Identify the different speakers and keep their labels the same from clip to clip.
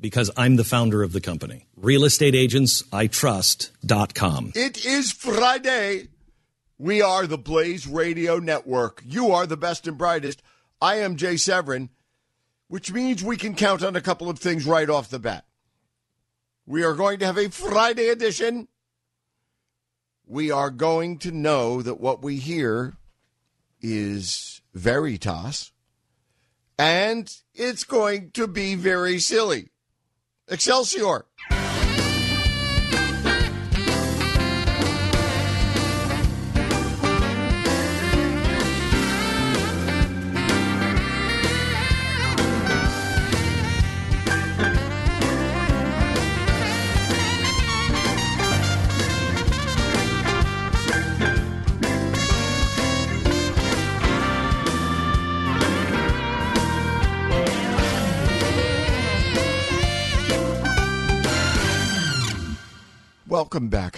Speaker 1: Because I'm the founder of the company. RealestateAgentsITrust.com.
Speaker 2: It is Friday. We are the Blaze Radio Network. You are the best and brightest. I am Jay Severin, which means we can count on a couple of things right off the bat. We are going to have a Friday edition. We are going to know that what we hear is veritas, and it's going to be very silly. Excelsior.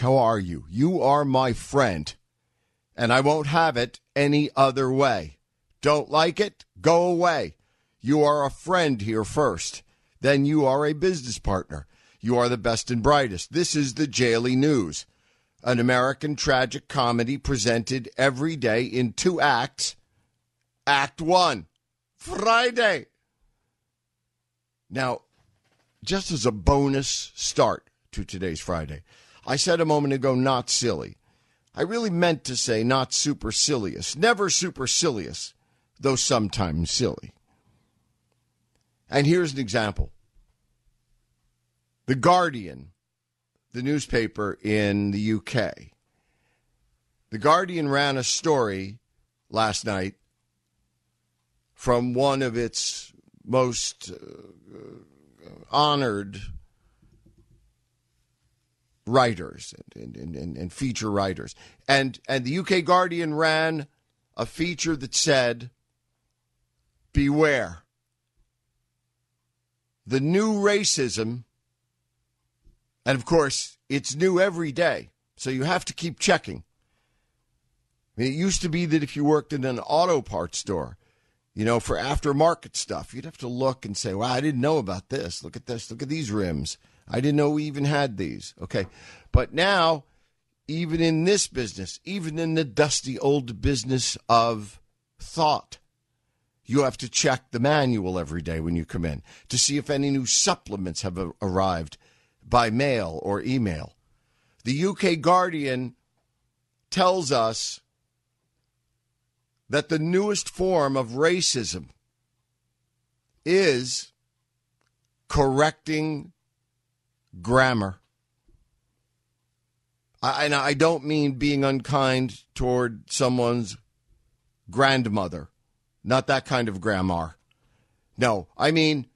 Speaker 2: How are you? You are my friend, and I won't have it any other way. Don't like it? Go away. You are a friend here first. Then you are a business partner. You are the best and brightest. This is the Jaily News, an American tragic comedy presented every day in two acts. Act one, Friday. Now, just as a bonus start to today's Friday, I said a moment ago, not silly. I really meant to say not supercilious. Never supercilious, though sometimes silly. And here's an example The Guardian, the newspaper in the UK. The Guardian ran a story last night from one of its most uh, honored writers and, and, and, and feature writers. And, and the UK Guardian ran a feature that said, Beware. The new racism, and of course, it's new every day, so you have to keep checking. I mean, it used to be that if you worked in an auto parts store, you know, for aftermarket stuff, you'd have to look and say, well, I didn't know about this. Look at this. Look at these rims. I didn't know we even had these. Okay. But now, even in this business, even in the dusty old business of thought, you have to check the manual every day when you come in to see if any new supplements have arrived by mail or email. The UK Guardian tells us that the newest form of racism is correcting grammar. I, and I don't mean being unkind toward someone's grandmother, not that kind of grammar. No, I mean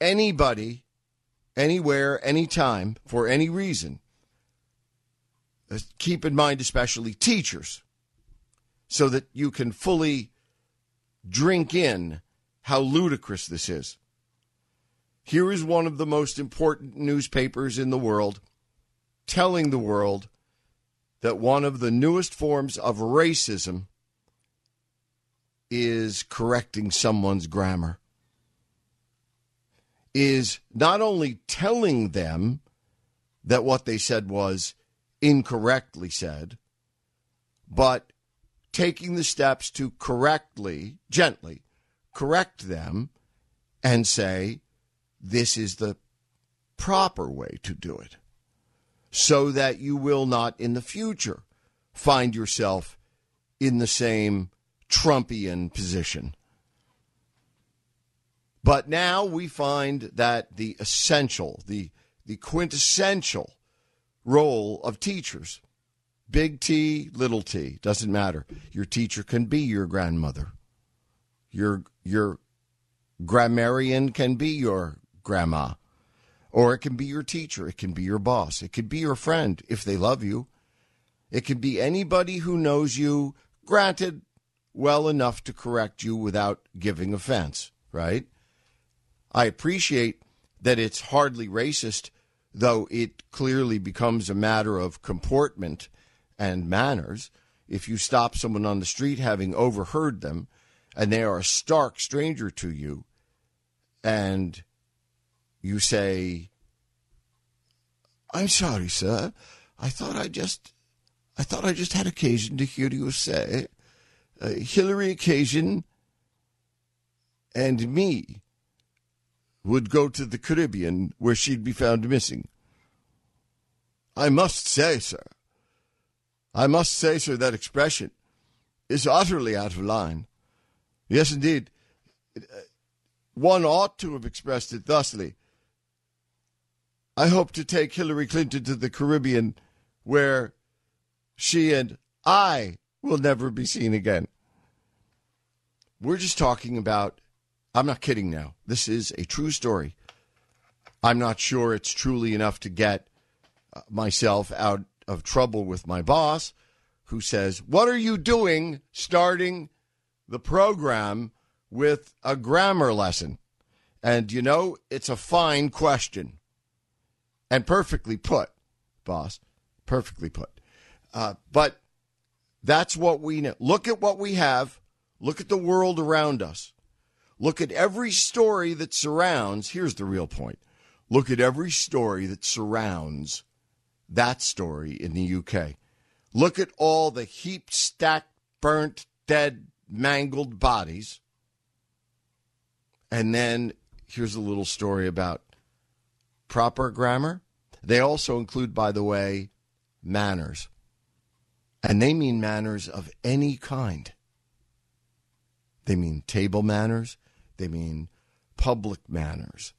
Speaker 2: anybody, anywhere, anytime, for any reason. Uh, keep in mind, especially teachers, so that you can fully drink in how ludicrous this is. Here is one of the most important newspapers in the world telling the world that one of the newest forms of racism is correcting someone's grammar. Is not only telling them that what they said was incorrectly said, but taking the steps to correctly, gently correct them and say, this is the proper way to do it so that you will not in the future find yourself in the same Trumpian position. But now we find that the essential, the, the quintessential role of teachers, big T, little t, doesn't matter. Your teacher can be your grandmother. Your, your grammarian can be your grandma Or it can be your teacher, it can be your boss, it could be your friend if they love you. It could be anybody who knows you, granted, well enough to correct you without giving offense, right? I appreciate that it's hardly racist, though it clearly becomes a matter of comportment and manners. If you stop someone on the street having overheard them and they are a stark stranger to you, and you say, I'm sorry, sir. I thought I just, I thought I just had occasion to hear you say, uh, Hillary occasion and me would go to the Caribbean where she'd be found missing. I must say, sir, I must say, sir, that expression is utterly out of line. Yes, indeed. One ought to have expressed it thusly I hope to take Hillary Clinton to the Caribbean where she and I will never be seen again. We're just talking about, I'm not kidding now. This is a true story. I'm not sure it's truly enough to get uh, myself out of trouble with my boss, who says, What are you doing starting the program with a grammar lesson? And you know, it's a fine question and perfectly put, boss. Perfectly put. Uh, but that's what we know. Look at what we have. Look at the world around us. Look at every story that surrounds. Here's the real point. Look at every story that surrounds that story in the UK. Look at all the heaped, stacked, burnt, dead, mangled bodies. And then here's a little story about proper grammar. They also include, by the way, manners. And they mean manners of any kind. They mean table manners. They mean public manners.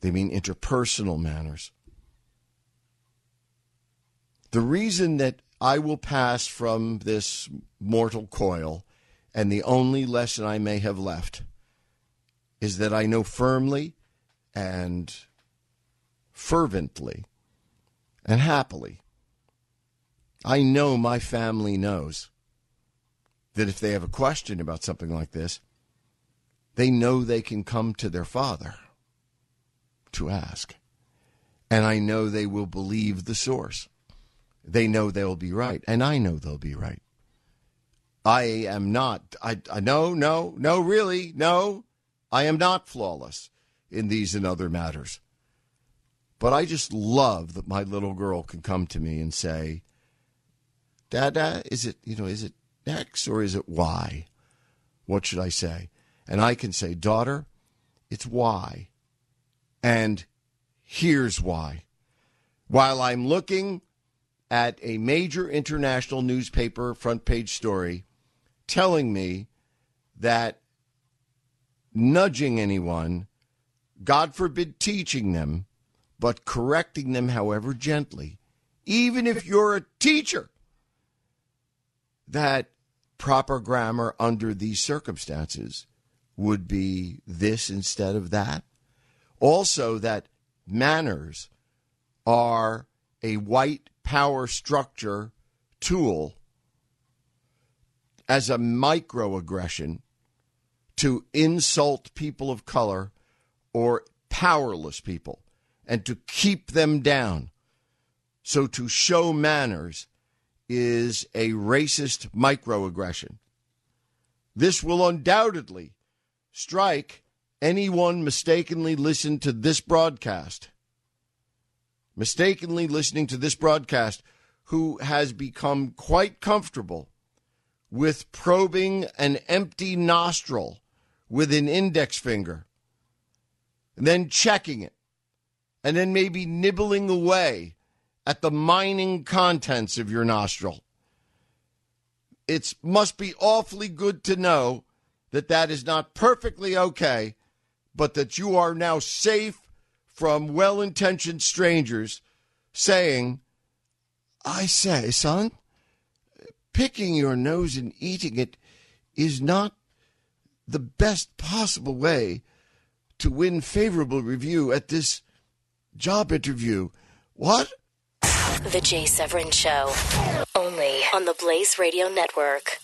Speaker 2: They mean interpersonal manners. The reason that I will pass from this mortal coil, and the only lesson I may have left, is that I know firmly and fervently and happily. I know my family knows that if they have a question about something like this, they know they can come to their father to ask. And I know they will believe the source. They know they'll be right, and I know they'll be right. I am not, I, I no, no, no, really, no, I am not flawless in these and other matters. But I just love that my little girl can come to me and say, Dada, is it, you know, is it X or is it Y? What should I say? And I can say, daughter, it's Y. And here's why. While I'm looking at a major international newspaper front page story telling me that nudging anyone, God forbid teaching them, but correcting them, however gently, even if you're a teacher, that proper grammar under these circumstances would be this instead of that. Also, that manners are a white power structure tool as a microaggression to insult people of color or powerless people and to keep them down. So to show manners is a racist microaggression. This will undoubtedly strike anyone mistakenly listened to this broadcast. Mistakenly listening to this broadcast who has become quite comfortable with probing an empty nostril with an index finger and then checking it and then maybe nibbling away at the mining contents of your nostril. It must be awfully good to know that that is not perfectly okay, but that you are now safe from well intentioned strangers saying, I say, son, picking your nose and eating it is not the best possible way to win favorable review at this job interview. What?
Speaker 3: The Jay Severin Show. Only on the Blaze Radio Network.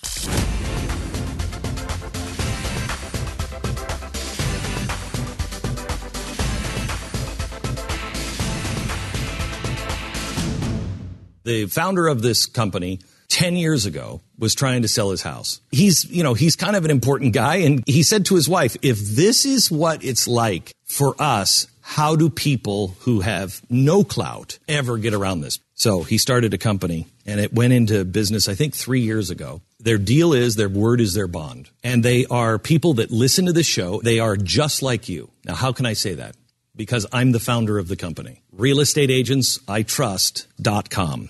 Speaker 1: The founder of this company 10 years ago was trying to sell his house. He's, you know, he's kind of an important guy. And he said to his wife, if this is what it's like for us, how do people who have no clout ever get around this? So he started a company and it went into business, I think, three years ago. Their deal is their word is their bond. And they are people that listen to this show. They are just like you. Now, how can I say that? Because I'm the founder of the company. RealestateAgentsITrust.com.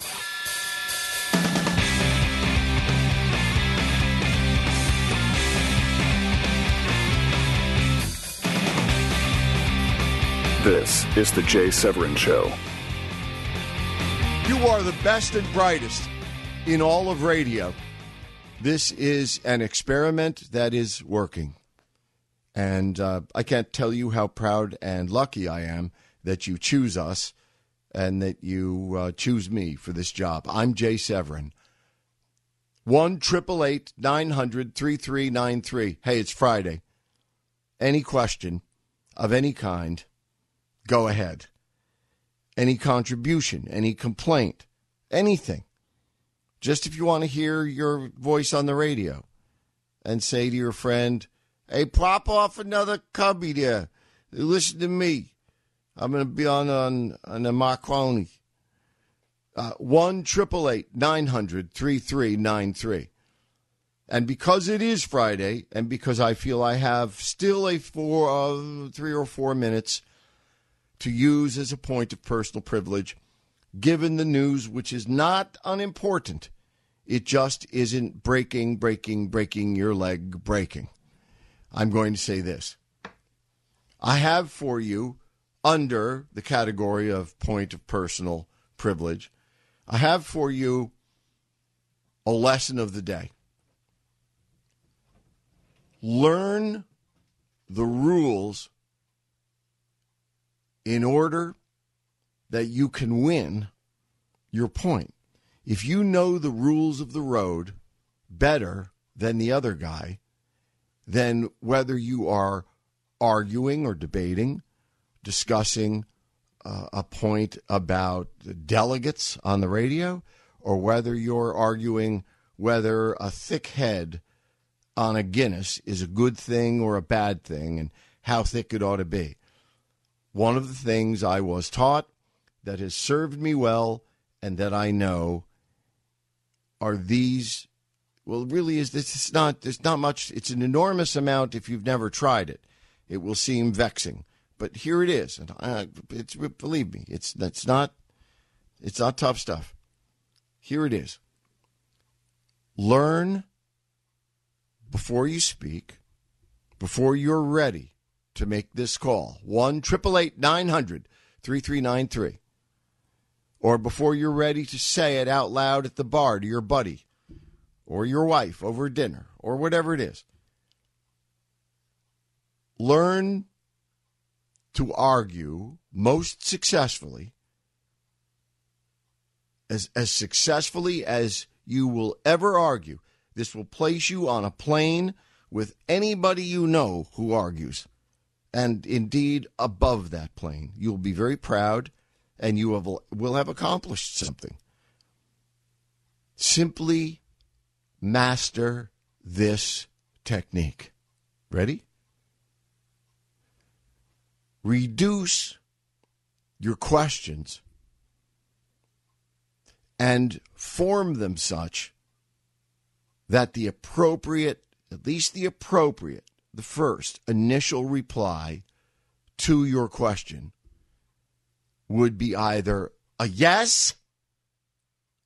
Speaker 4: This is the Jay Severin Show.
Speaker 2: You are the best and brightest in all of radio. This is an experiment that is working. And uh, I can't tell you how proud and lucky I am that you choose us and that you uh, choose me for this job. I'm Jay Severin. 1 900 3393. Hey, it's Friday. Any question of any kind, go ahead. Any contribution, any complaint, anything. Just if you want to hear your voice on the radio and say to your friend, hey, pop off another cubby there. Listen to me. I'm going to be on on, on the Marconi. Uh, 1 900 3393. And because it is Friday, and because I feel I have still a four, uh, three or four minutes to use as a point of personal privilege, given the news, which is not unimportant, it just isn't breaking, breaking, breaking your leg, breaking. I'm going to say this. I have for you, under the category of point of personal privilege, I have for you a lesson of the day. Learn the rules in order that you can win your point. If you know the rules of the road better than the other guy, then whether you are arguing or debating, discussing uh, a point about delegates on the radio, or whether you're arguing whether a thick head on a Guinness is a good thing or a bad thing and how thick it ought to be. One of the things I was taught that has served me well and that I know are these well really is this it's not there's not much it's an enormous amount if you've never tried it. It will seem vexing but here it is. And I, it's believe me it's that's not it's not tough stuff. Here it is. Learn before you speak before you're ready to make this call 1 900 3393 or before you're ready to say it out loud at the bar to your buddy or your wife over dinner or whatever it is. Learn to argue most successfully, as, as successfully as you will ever argue. This will place you on a plane with anybody you know who argues, and indeed above that plane. You'll be very proud and you have, will have accomplished something. Simply master this technique. Ready? Reduce your questions and form them such that the appropriate, at least the appropriate, the first initial reply to your question would be either a yes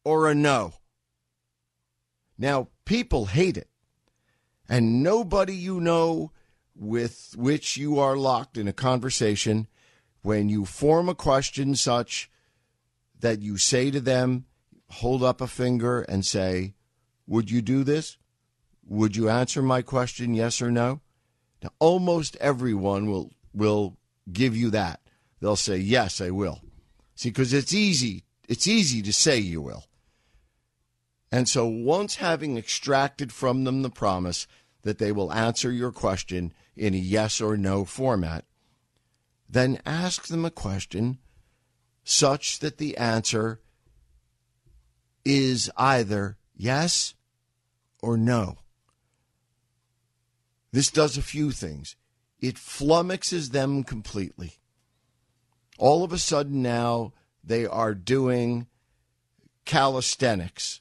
Speaker 2: or a no. Now, people hate it. And nobody you know with which you are locked in a conversation, when you form a question such that you say to them, hold up a finger and say, Would you do this? Would you answer my question, yes or no? Now, almost everyone will, will give you that they'll say, Yes, I will. See, because it's easy. It's easy to say you will. And so once having extracted from them the promise that they will answer your question in a yes or no format, then ask them a question such that the answer is either yes or no. This does a few things. It flummoxes them completely. All of a sudden now they are doing calisthenics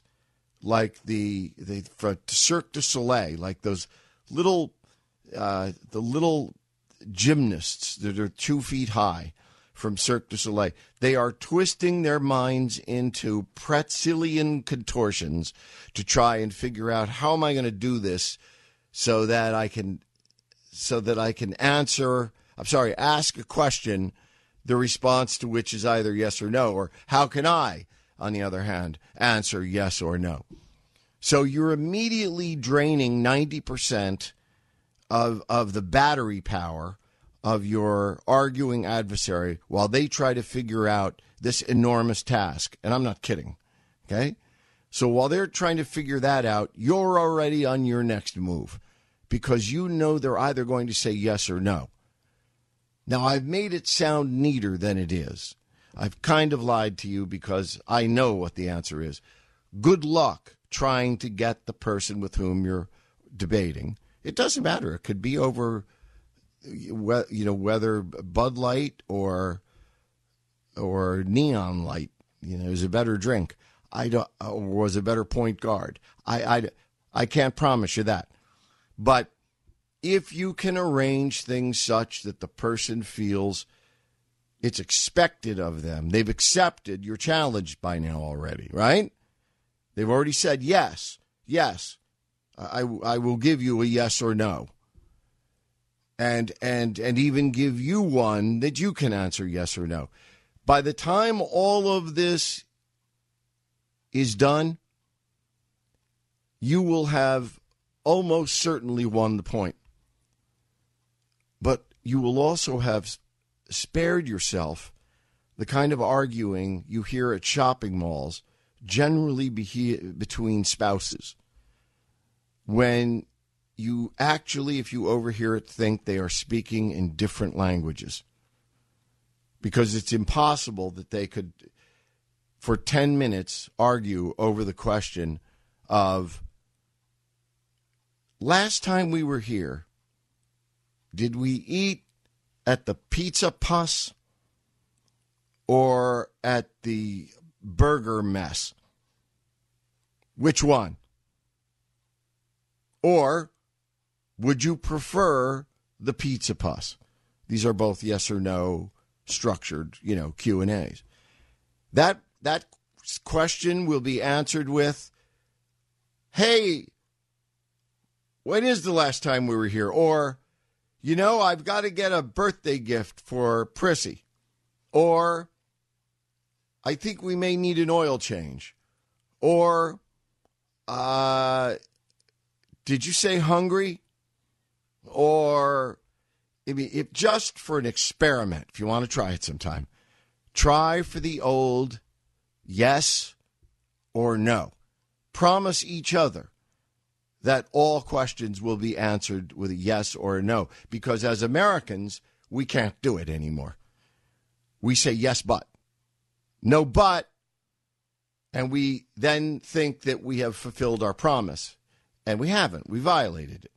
Speaker 2: like the the Cirque du Soleil, like those little uh, the little gymnasts that are two feet high from Cirque du Soleil. They are twisting their minds into Pretzelian contortions to try and figure out how am I going to do this so that I can so that I can answer I'm sorry, ask a question the response to which is either yes or no or how can I on the other hand answer yes or no. So you're immediately draining 90% of of the battery power of your arguing adversary while they try to figure out this enormous task. And I'm not kidding. Okay? So while they're trying to figure that out, you're already on your next move because you know they're either going to say yes or no. Now, I've made it sound neater than it is. I've kind of lied to you because I know what the answer is. Good luck trying to get the person with whom you're debating. It doesn't matter. It could be over, you know, whether Bud Light or or neon light, you know, is a better drink. I don't, was a better point guard. I, I, I can't promise you that. But if you can arrange things such that the person feels it's expected of them, they've accepted your challenge by now already, right? They've already said yes, yes, I, I will give you a yes or no. And, and, and even give you one that you can answer yes or no. By the time all of this is done, you will have almost certainly won the point. But you will also have spared yourself the kind of arguing you hear at shopping malls, generally be- between spouses, when you actually, if you overhear it, think they are speaking in different languages. Because it's impossible that they could, for 10 minutes, argue over the question of last time we were here, did we eat at the Pizza Puss or at the Burger Mess? Which one? Or would you prefer the Pizza Puss? These are both yes or no structured, you know, Q and A's. That that question will be answered with, "Hey, when is the last time we were here?" Or you know, I've got to get a birthday gift for Prissy. Or I think we may need an oil change. Or uh, did you say hungry? Or if, if just for an experiment, if you want to try it sometime, try for the old yes or no. Promise each other that all questions will be answered with a yes or a no. Because as Americans, we can't do it anymore. We say yes, but. No, but. And we then think that we have fulfilled our promise. And we haven't. We violated it.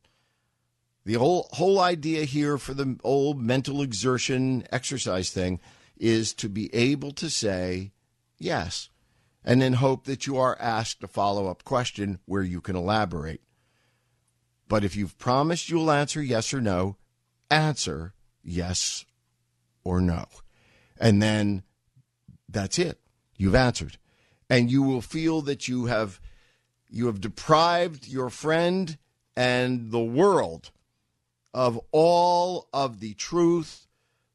Speaker 2: The whole, whole idea here for the old mental exertion exercise thing is to be able to say yes and then hope that you are asked a follow up question where you can elaborate. But if you've promised you'll answer yes or no, answer yes or no. And then that's it. You've answered. And you will feel that you have you have deprived your friend and the world of all of the truth,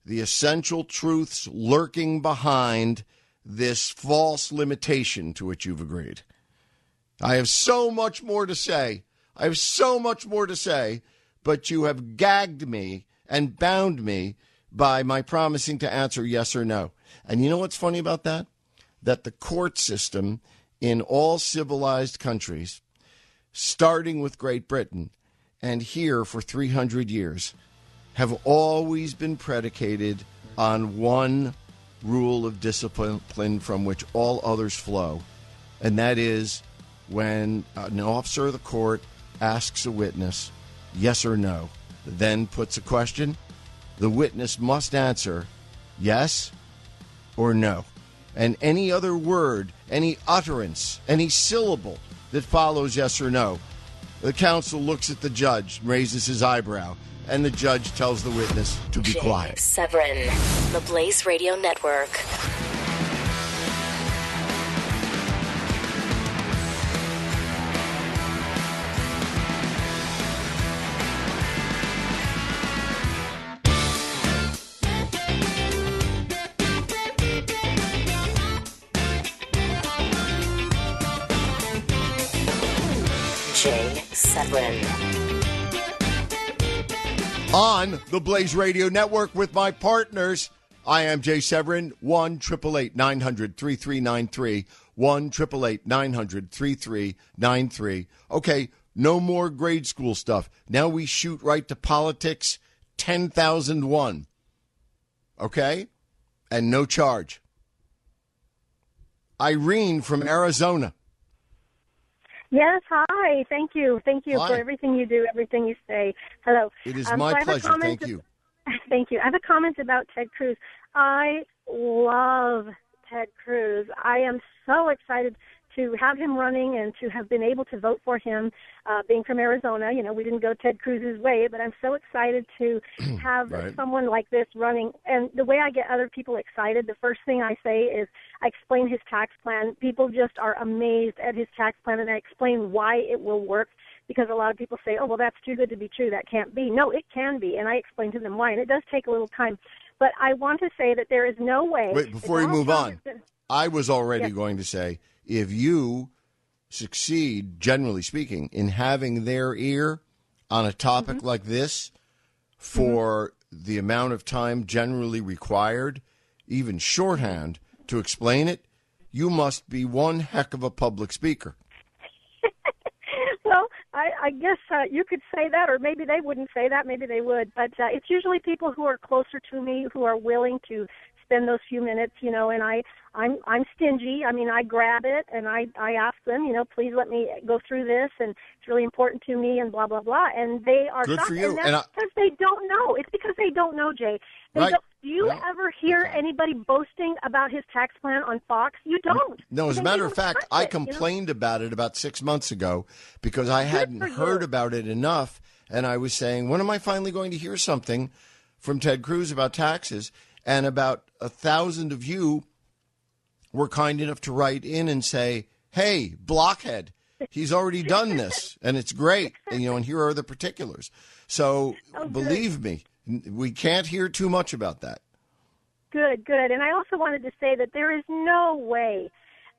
Speaker 2: the essential truths lurking behind this false limitation to which you've agreed. I have so much more to say I have so much more to say, but you have gagged me and bound me by my promising to answer yes or no. And you know what's funny about that? That the court system in all civilized countries, starting with Great Britain and here for 300 years, have always been predicated on one rule of discipline from which all others flow, and that is when an officer of the court asks a witness yes or no, then puts a question, the witness must answer yes or no. And any other word, any utterance, any syllable that follows yes or no, the counsel looks at the judge, raises his eyebrow, and the judge tells the witness to be
Speaker 3: Jay
Speaker 2: quiet.
Speaker 3: Severin, the Blaze Radio Network. Severin.
Speaker 2: on the Blaze Radio Network with my partners. I am Jay Severin, 1 888 900 3393. 1 888 900 3393. Okay, no more grade school stuff. Now we shoot right to politics 10,001. Okay? And no charge. Irene from Arizona.
Speaker 5: Yes, hi. Thank you. Thank you
Speaker 2: Hi.
Speaker 5: for everything you do, everything you say. Hello.
Speaker 2: It is
Speaker 5: Um,
Speaker 2: my
Speaker 5: so I have a
Speaker 2: pleasure. Thank you.
Speaker 5: Thank you. I have a comment about Ted Cruz. I love Ted Cruz. I am so excited to have him running and to have been able to vote for him. Uh, being from Arizona, you know, we didn't go Ted Cruz's way, but I'm so excited to have
Speaker 2: Right.
Speaker 5: someone like this running. And the way I get other people excited, the first thing I say is I explain his tax plan. People just are amazed at his tax plan, and I explain why it will work. Because a lot of people say, "Oh, well, that's too good to be true. That can't be." No, it can be, and I explain to them why. And it does take a little time, but I want to say that there is no way.
Speaker 2: Wait, before you move on,
Speaker 5: gonna-
Speaker 2: I was already
Speaker 5: Yes.
Speaker 2: going to say if you succeed, generally speaking, in having their ear on a topic
Speaker 5: Mm-hmm.
Speaker 2: like this for the amount of time generally required, even shorthand, to explain it, you must be one heck of a public speaker.
Speaker 5: well, I, I guess uh, you could say that, or maybe they wouldn't say that. Maybe they would, but uh, it's usually people who are closer to me who are willing to spend those few minutes, you know. And I, I'm, I'm stingy. I mean, I grab it and I, I ask them, you know, please let me go through this, and it's really important to me, and blah blah blah. And they are
Speaker 2: Good
Speaker 5: shocked,
Speaker 2: for you.
Speaker 5: and that's
Speaker 2: And I-
Speaker 5: because they don't know. It's because they don't know, Jay. They
Speaker 2: Right.
Speaker 5: don't, do you ever hear anybody boasting about his tax plan on Fox? You don't.
Speaker 2: No, as a matter of fact, I
Speaker 5: it, you know?
Speaker 2: complained about it about six months ago because I hadn't
Speaker 5: for you.
Speaker 2: heard about it enough. And I was saying, when am I finally going to hear something from Ted Cruz about taxes? And about a thousand of you were kind enough to write in and say, hey, blockhead, he's already done this and it's great. And, you know, and here are the particulars. So
Speaker 5: Oh,
Speaker 2: believe me, we can't hear too much about that.
Speaker 5: Good, good. And I also wanted to say that there is no way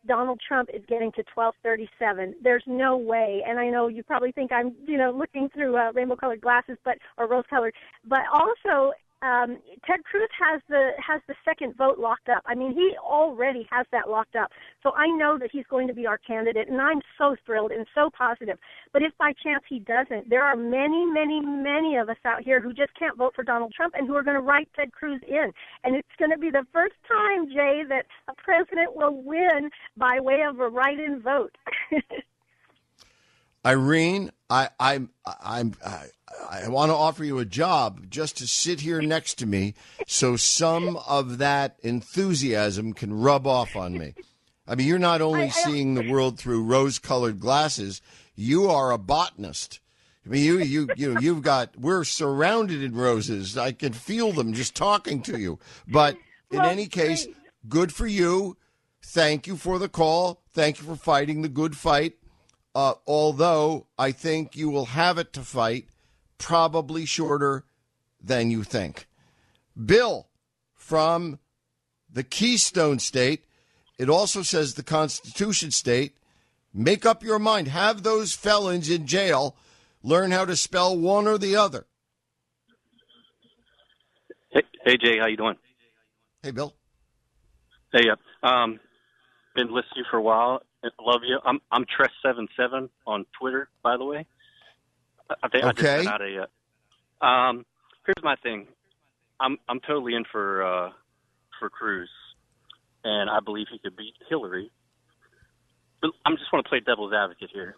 Speaker 5: Donald Trump is getting to 1237. There's no way. And I know you probably think I'm, you know, looking through uh, rainbow-colored glasses, but or rose-colored. But also, um, Ted Cruz has the has the second vote locked up. I mean, he already has that locked up. So I know that he's going to be our candidate, and I'm so thrilled and so positive. But if by chance he doesn't, there are many, many, many of us out here who just can't vote for Donald Trump and who are going to write Ted Cruz in. And it's going to be the first time, Jay, that a president will win by way of a write-in vote.
Speaker 2: Irene, I, I'm, I'm, I, I want to offer you a job just to sit here next to me, so some of that enthusiasm can rub off on me. I mean, you're not only seeing the world through rose-colored glasses; you are a botanist. I mean, you, you, you, you've got. We're surrounded in roses. I can feel them just talking to you. But in
Speaker 5: Well,
Speaker 2: any case,
Speaker 5: great.
Speaker 2: good for you. Thank you for the call. Thank you for fighting the good fight. Uh, although I think you will have it to fight probably shorter than you think. Bill from the Keystone State. It also says the Constitution State. Make up your mind. Have those felons in jail learn how to spell one or the other.
Speaker 6: Hey, hey Jay, how you doing?
Speaker 2: Hey, Bill.
Speaker 6: Hey, uh, um, been listening for a while. Love you. I'm I'm Tress seven seven on Twitter, by the way. I think
Speaker 2: Okay.
Speaker 6: I just got a. Uh, um, here's my thing. I'm I'm totally in for uh, for Cruz, and I believe he could beat Hillary. But I'm just want to play devil's advocate here.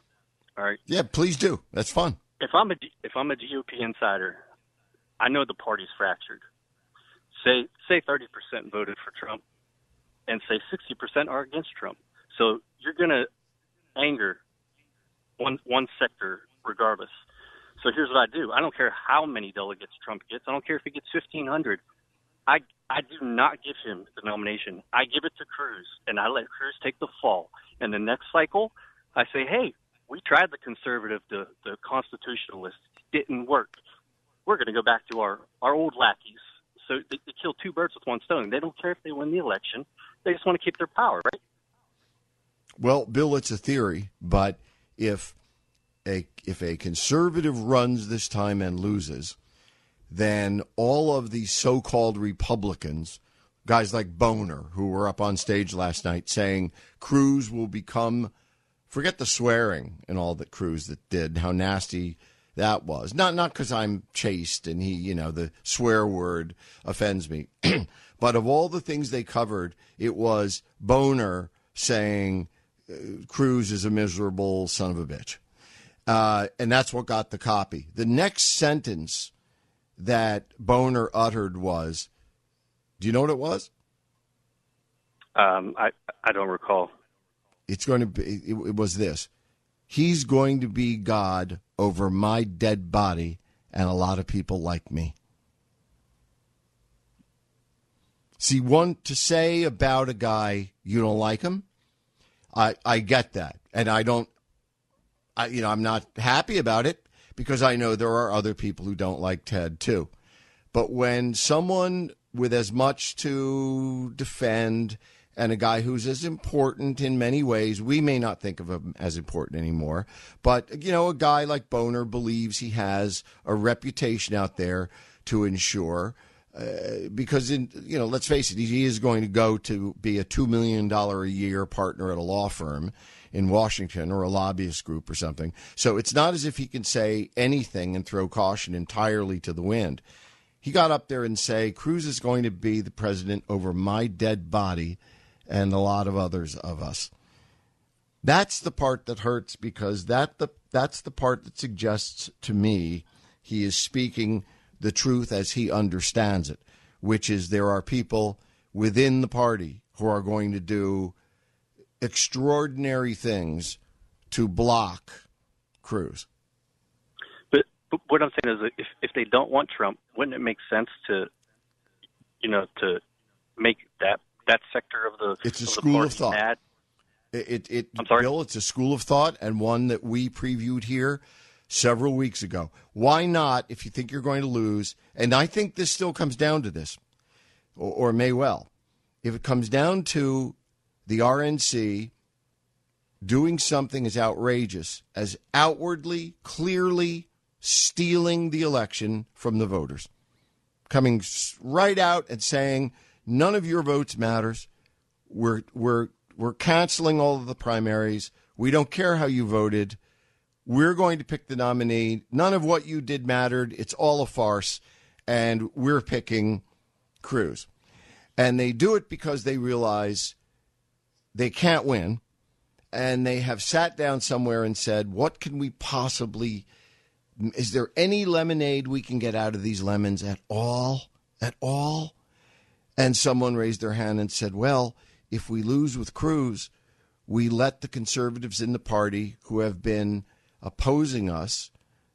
Speaker 6: All right.
Speaker 2: Yeah, please do. That's fun.
Speaker 6: if I'm a if I'm a GOP insider, I know the party's fractured. Say say 30% voted for Trump, and say 60% are against Trump. So you're going to anger one one sector regardless. So here's what I do. I don't care how many delegates Trump gets. I don't care if he gets 1,500. I I do not give him the nomination. I give it to Cruz, and I let Cruz take the fall. And the next cycle, I say, hey, we tried the conservative, the the constitutionalist, didn't work. We're going to go back to our our old lackeys. So they, they kill two birds with one stone. They don't care if they win the election. They just want to keep their power, right?
Speaker 2: Well, Bill, it's a theory, but if a if a conservative runs this time and loses, then all of these so-called Republicans, guys like Boner, who were up on stage last night saying Cruz will become, forget the swearing and all that Cruz that did, how nasty that was. Not not because I'm chaste and he, you know, the swear word offends me, but of all the things they covered, it was Boner saying Cruz is a miserable son of a bitch. Uh, and that's what got the copy. The next sentence that Boner uttered was, "Do you know what it was?
Speaker 6: Um, I I don't recall.
Speaker 2: It's going to be. It, it was this. He's going to be God over my dead body and a lot of people like me." See, one to say about a guy you don't like him, I I get that, and I don't. I you know I'm not happy about it because I know there are other people who don't like Ted too. But when someone with as much to defend and a guy who's as important in many ways, we may not think of him as important anymore, but you know, a guy like Boner believes he has a reputation out there to ensure. Uh, because in you know, let's face it, he is going to go to be a two million dollar a year partner at a law firm in Washington or a lobbyist group or something. So it's not as if he can say anything and throw caution entirely to the wind. He got up there and say, Cruz is going to be the president over my dead body and a lot of others of us. That's the part that hurts because that the that's the part that suggests to me he is speaking the truth as he understands it, which is there are people within the party who are going to do extraordinary things to block Cruz.
Speaker 6: But, but what I'm saying is, if if they don't want Trump, wouldn't it make sense to, you know, to make that that sector of the
Speaker 2: It's a school of thought.
Speaker 6: mad?
Speaker 2: It, it, it
Speaker 6: I'm sorry?
Speaker 2: Bill, it's a school of thought and one that we previewed here several weeks ago. Why not, if you think you're going to lose, and I think this still comes down to this, or, or may well, if it comes down to the RNC doing something as outrageous as outwardly, clearly stealing the election from the voters, coming right out and saying, none of your votes matters. We're, we're, we're canceling all of the primaries. We don't care how you voted. We're going to pick the nominee. None of what you did mattered. It's all a farce. And we're picking Cruz. And they do it because they realize they can't win. And they have sat down somewhere and said, what can we possibly, is there any lemonade we can get out of these lemons at all? At all? And someone raised their hand and said, well, if we lose with Cruz, we let the conservatives in the party who have been opposing us,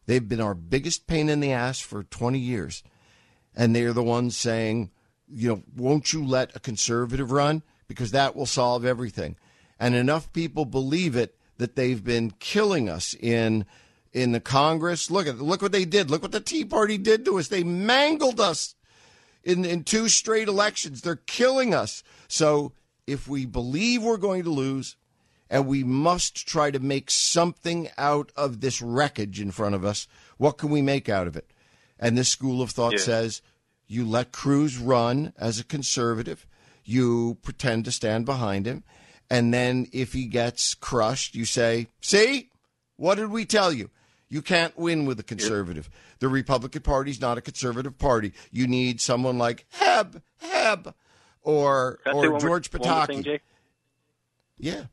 Speaker 2: they've been our biggest pain in the ass for 20 years. And they're the ones saying, you know, won't you let a conservative run? Because that will solve everything. And enough people believe it that they've been killing us in in the Congress. Look at look what they did. Look what the Tea Party did to us. They mangled us in, in two straight elections. They're killing us. So if we believe we're going to lose, and we must try to make something out of this wreckage in front of us, what can we make out of it? And this school of thought
Speaker 6: Yeah.
Speaker 2: says You let Cruz run as a conservative. You pretend to stand behind him. And then if he gets crushed, you say, See, what did we tell you? You can't win with a conservative. The Republican Party's not a conservative party. You need someone like Jeb, Jeb, or or George Pataki. Yeah.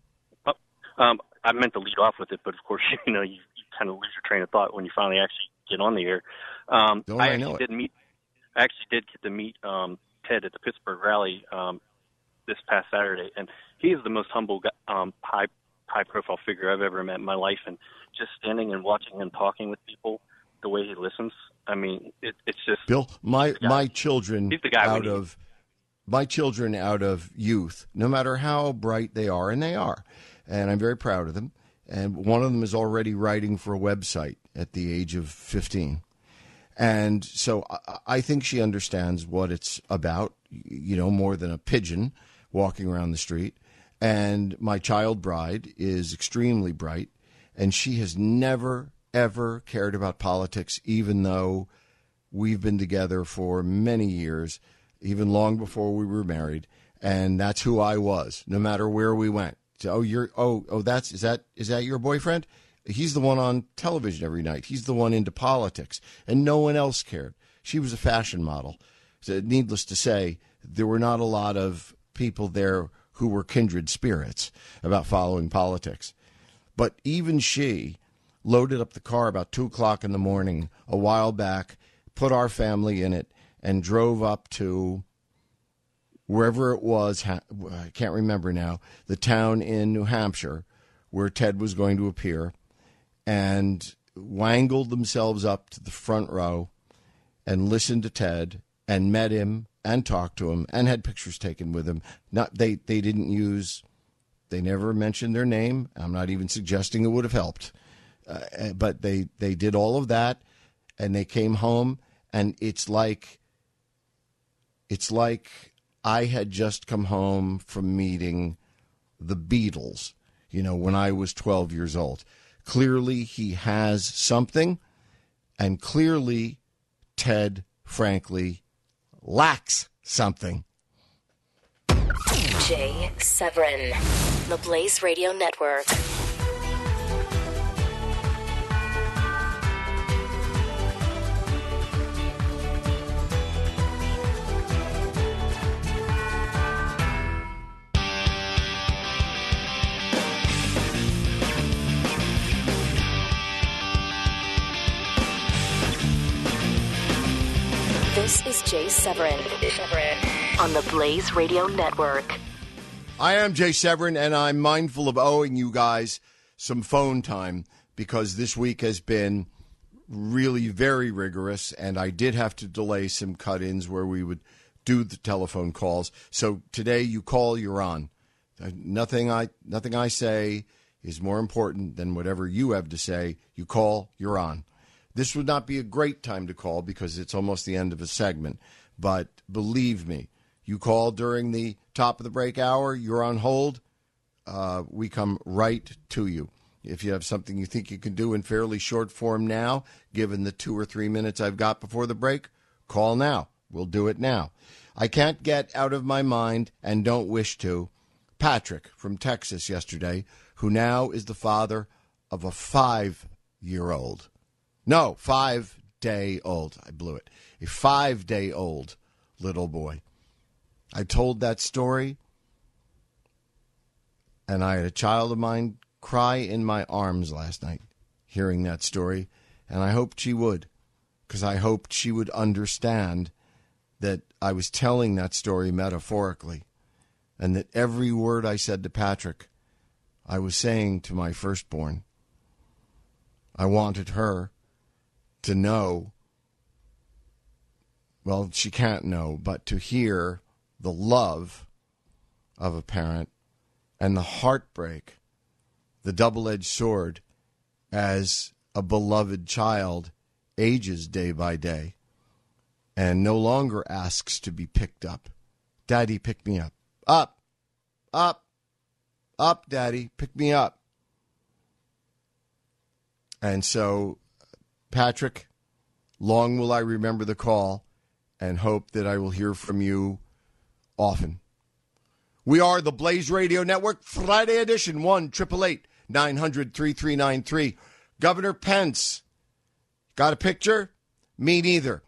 Speaker 6: Um, I meant to lead off with it, but of course, you know, you, you kind of lose your train of thought when you finally actually get on the air. Um,
Speaker 2: Don't
Speaker 6: I
Speaker 2: I
Speaker 6: actually
Speaker 2: know it.
Speaker 6: did meet. I actually did get to meet um, Ted at the Pittsburgh rally um, this past Saturday, and he is the most humble, um, high high profile figure I've ever met in my life. And just standing and watching him talking with people, the way he listens, I mean, it, it's just
Speaker 2: Bill, my my children
Speaker 6: He's the guy
Speaker 2: out of my children out of youth, no matter how bright they are, and they are, and I'm very proud of them. And one of them is already writing for a website at the age of 15. And so I, think she understands what it's about, you know, more than a pigeon walking around the street. And my child bride is extremely bright, and she has never, ever cared about politics, even though we've been together for many years, even long before we were married. And that's who I was, no matter where we went. Oh, you're, oh, oh, that's, is that, is that your boyfriend? He's the one on television every night. He's the one into politics, and no one else cared. She was a fashion model. So, needless to say, there were not a lot of people there who were kindred spirits about following politics. But even she loaded up the car about two o'clock in the morning a while back, put our family in it, and drove up to wherever it was. I can't remember now. The town in New Hampshire where Ted was going to appear, and wangled themselves up to the front row and listened to Ted and met him and talked to him and had pictures taken with him. Not they they didn't use they never mentioned their name. I'm not even suggesting it would have helped. Uh, but they they did all of that and they came home and it's like it's like I had just come home from meeting the Beatles, you know, when I was 12 years old. Clearly he has something and clearly Ted frankly lacks something.
Speaker 3: Jay Severin, the Blaze Radio Network. Jay Severin on the Blaze Radio Network.
Speaker 2: I am Jay Severin, and I'm mindful of owing you guys some phone time because this week has been really very rigorous, and I did have to delay some cut ins where we would do the telephone calls. So today you call, you're on. Uh, Nothing I nothing I say is more important than whatever you have to say. You call, you're on. This would not be a great time to call because it's almost the end of a segment. But believe me, you call during the top of the break hour, you're on hold, uh, we come right to you. If you have something you think you can do in fairly short form now, given the two or three minutes I've got before the break, call now. We'll do it now. I can't get out of my mind and don't wish to. Patrick from Texas yesterday, who now is the father of a five year old. No, five day old. I blew it. A five day old little boy. I told that story, and I had a child of mine cry in my arms last night hearing that story, and I hoped she would, because I hoped she would understand that I was telling that story metaphorically, and that every word I said to Patrick, I was saying to my firstborn. I wanted her to know well, she can't know, but to hear the love of a parent and the heartbreak, the double edged sword, as a beloved child ages day by day and no longer asks to be picked up. Daddy, pick me up. Up, up, up, Daddy, pick me up. And so, Patrick, long will I remember the call and hope that I will hear from you often. We are the Blaze Radio Network, Friday edition, 1 888 900 3393. Governor Pence, got a picture? Me neither.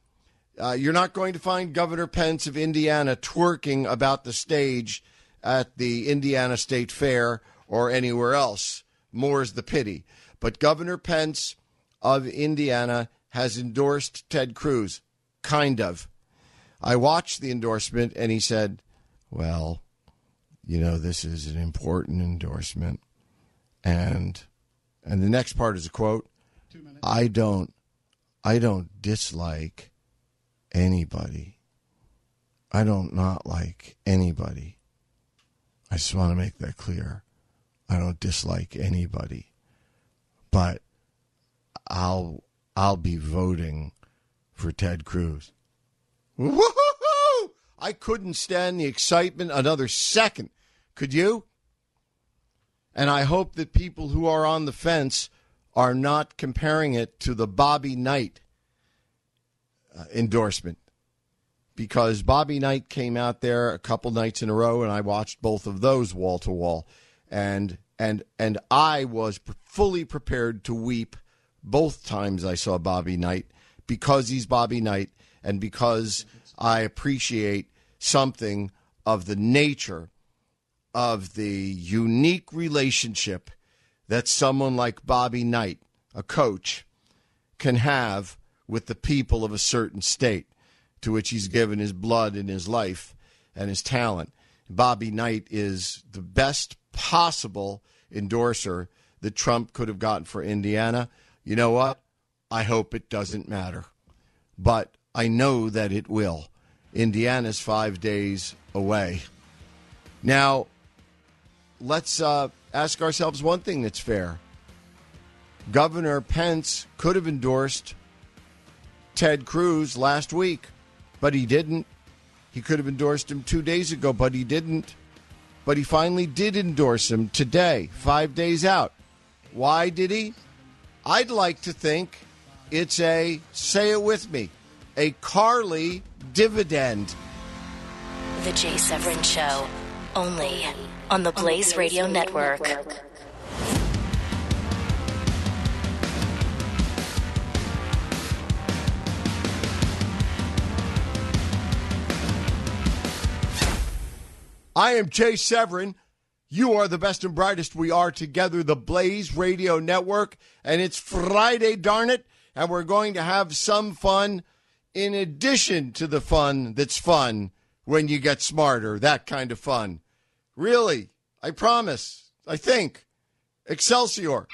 Speaker 2: Uh, you're not going to find Governor Pence of Indiana twerking about the stage at the Indiana State Fair or anywhere else. More's the pity. But Governor Pence of Indiana has endorsed Ted Cruz. Kind of. I watched the endorsement and he said, Well, you know, this is an important endorsement. And and the next part is a quote. I don't I don't dislike anybody. I don't not like anybody. I just want to make that clear. I don't dislike anybody. But I'll I'll be voting for Ted Cruz. Woo-hoo-hoo! I couldn't stand the excitement another second. Could you? And I hope that people who are on the fence are not comparing it to the Bobby Knight uh, endorsement because Bobby Knight came out there a couple nights in a row, and I watched both of those wall to wall, and and and I was fully prepared to weep both times I saw Bobby Knight because he's Bobby Knight and because I appreciate something of the nature of the unique relationship that someone like Bobby Knight, a coach, can have with the people of a certain state to which he's given his blood and his life and his talent. Bobby Knight is the best possible endorser that Trump could have gotten for Indiana. You know what? I hope it doesn't matter. But I know that it will. Indiana's five days away. Now, let's uh, ask ourselves one thing that's fair. Governor Pence could have endorsed Ted Cruz last week, but he didn't. He could have endorsed him two days ago, but he didn't. But he finally did endorse him today, five days out. Why did he? I'd like to think it's a, say it with me, a Carly dividend.
Speaker 3: The Jay Severin Show, only on the Blaze Radio Network.
Speaker 2: I am Jay Severin. You are the best and brightest. We are together, the Blaze Radio Network, and it's Friday, darn it, and we're going to have some fun in addition to the fun that's fun when you get smarter, that kind of fun. Really, I promise. I think. Excelsior.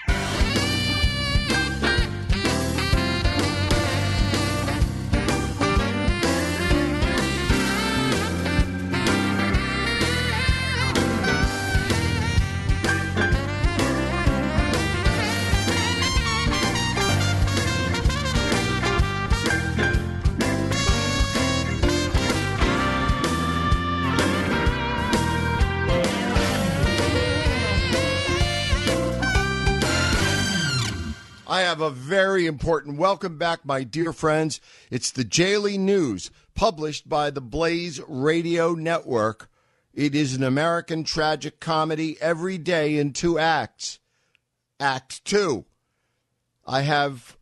Speaker 2: Have a very important welcome back, my dear friends. It's the Daily News, published by the Blaze Radio Network. It is an American tragic comedy every day in two acts. Act two. I have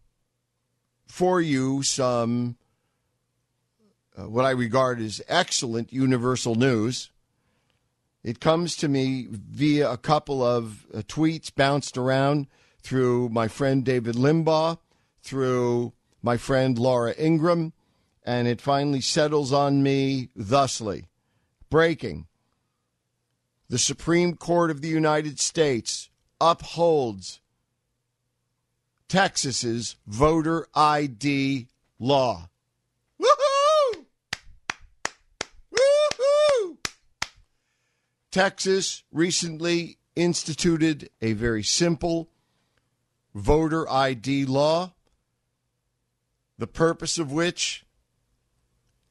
Speaker 2: for you some uh, what I regard as excellent universal news. It comes to me via a couple of uh, tweets bounced around through my friend David Limbaugh, through my friend Laura Ingraham, and it finally settles on me thusly. Breaking. The Supreme Court of the United States upholds Texas's voter ID law. Woohoo! Woohoo! Texas recently instituted a very simple voter ID law, the purpose of which,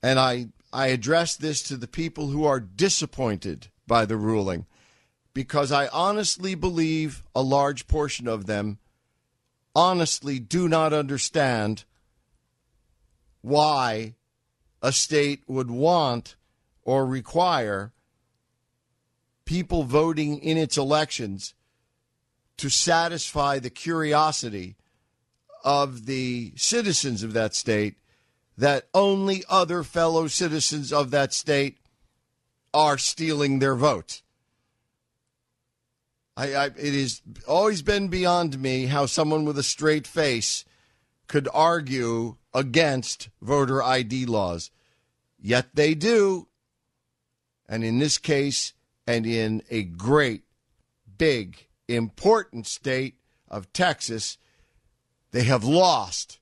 Speaker 2: and I, I address this to the people who are disappointed by the ruling, because I honestly believe a large portion of them honestly do not understand why a state would want or require people voting in its elections to satisfy the curiosity of the citizens of that state that only other fellow citizens of that state are stealing their votes. I, I, it has always been beyond me how someone with a straight face could argue against voter ID laws. Yet they do. And in this case, and in a great, big, important state of Texas, they have lost.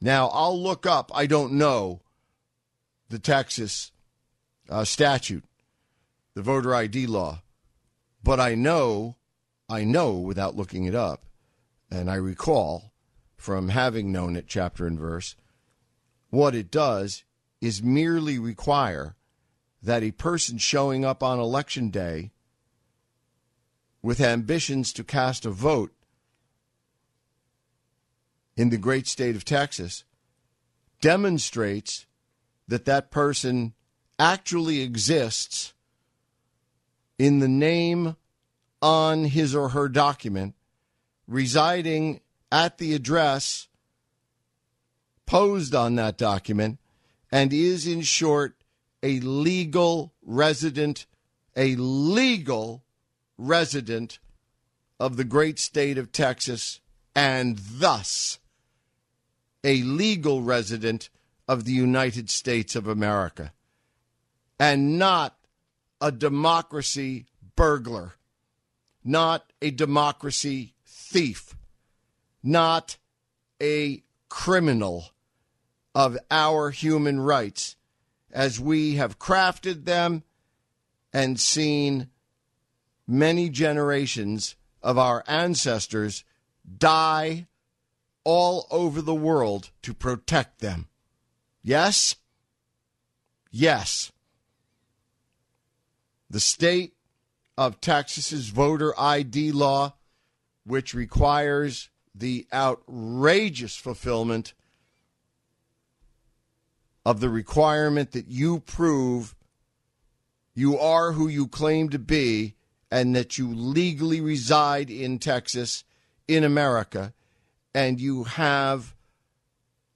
Speaker 2: Now, I'll look up, I don't know, the Texas uh, statute, the voter ID law, but I know, I know without looking it up, and I recall from having known it chapter and verse, what it does is merely require that a person showing up on election day with ambitions to cast a vote in the great state of Texas demonstrates that that person actually exists in the name on his or her document residing at the address posed on that document and is in short a legal resident a legal resident of the great state of Texas and thus a legal resident of the United States of America and not a democracy burglar, not a democracy thief, not a criminal of our human rights as we have crafted them and seen many generations of our ancestors die all over the world to protect them. Yes? Yes. The state of Texas's voter ID law, which requires the outrageous fulfillment of the requirement that you prove you are who you claim to be and that you legally reside in Texas, in America, and you have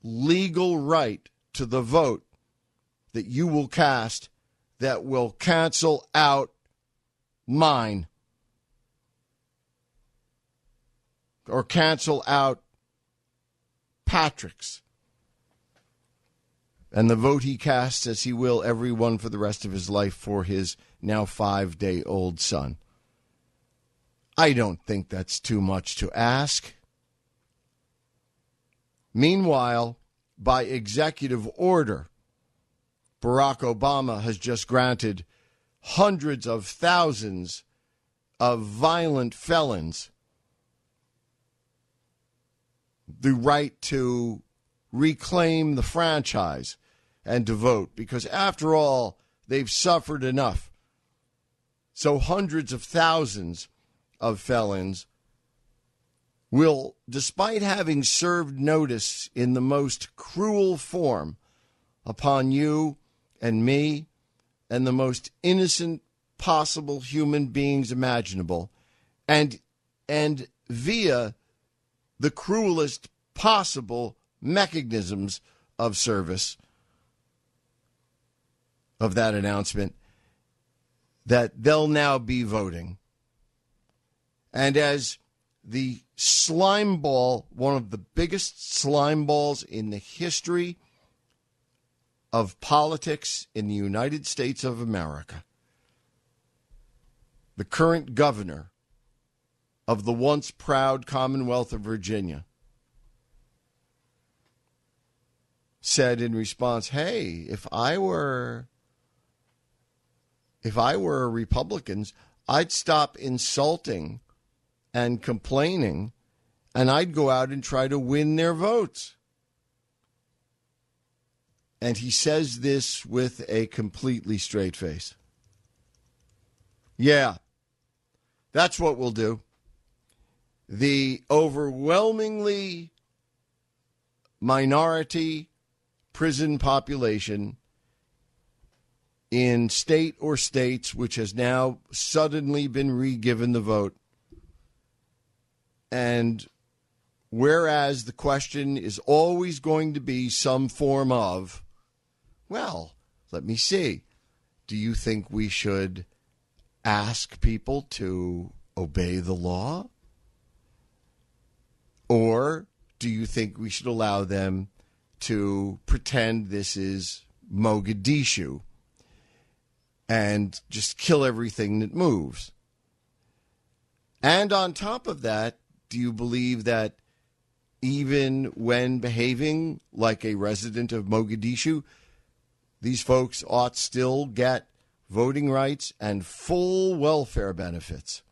Speaker 2: legal right to the vote that you will cast that will cancel out mine or cancel out Patrick's and the vote he casts as he will every one for the rest of his life for his now five day old son. I don't think that's too much to ask. Meanwhile, by executive order, Barack Obama has just granted hundreds of thousands of violent felons the right to reclaim the franchise and to vote because, after all, they've suffered enough. So, hundreds of thousands of felons will, despite having served notice in the most cruel form upon you and me and the most innocent possible human beings imaginable, and and via the cruelest possible mechanisms of service of that announcement, that they'll now be voting. And as the slime ball, one of the biggest slime balls in the history of politics in the United States of America. The current governor of the once proud Commonwealth of Virginia said in response, Hey, if I were if I were a Republicans, I'd stop insulting and complaining, and I'd go out and try to win their votes. And he says this with a completely straight face. Yeah, that's what we'll do. the overwhelmingly minority prison population in state or states which has now suddenly been re-given the vote. And whereas the question is always going to be some form of well let me see. Do you think we should ask people to obey the law? Or do you think we should allow them to pretend this is Mogadishu and just kill everything that moves? And on top of that, do you believe that even when behaving like a resident of Mogadishu, these folks ought still get voting rights and full welfare benefits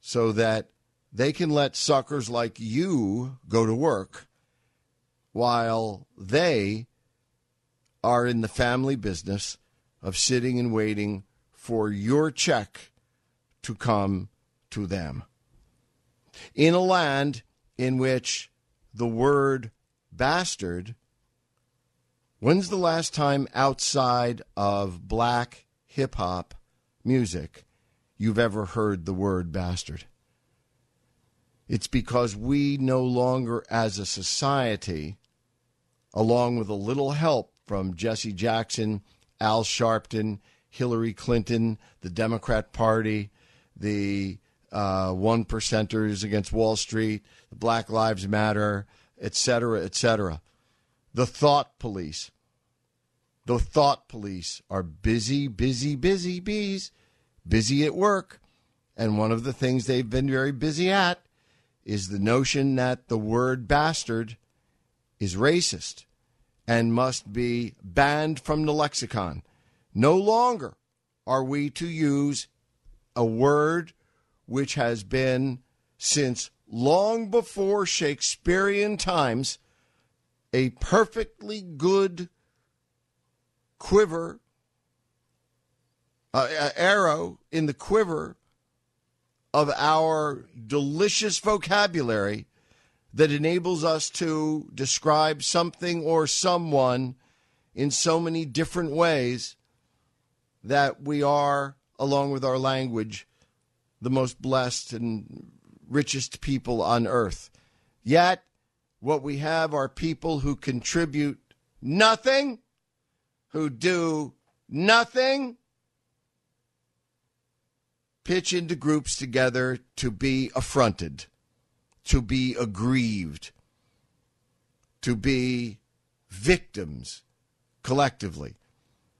Speaker 2: so that they can let suckers like you go to work while they are in the family business of sitting and waiting for your check to come to them. In a land in which the word bastard, when's the last time outside of black hip hop music you've ever heard the word bastard? It's because we no longer, as a society, along with a little help from Jesse Jackson, Al Sharpton, Hillary Clinton, the Democrat Party, the uh, one percenters against Wall Street, the Black Lives Matter, et cetera, et cetera. The thought police. The thought police are busy, busy, busy bees, busy at work. And one of the things they've been very busy at is the notion that the word bastard is racist and must be banned from the lexicon. No longer are we to use a word which has been since long before Shakespearean times a perfectly good quiver, uh, arrow in the quiver of our delicious vocabulary that enables us to describe something or someone in so many different ways that we are, along with our language, the most blessed and richest people on earth. Yet, what we have are people who contribute nothing, who do nothing, pitch into groups together to be affronted, to be aggrieved, to be victims collectively,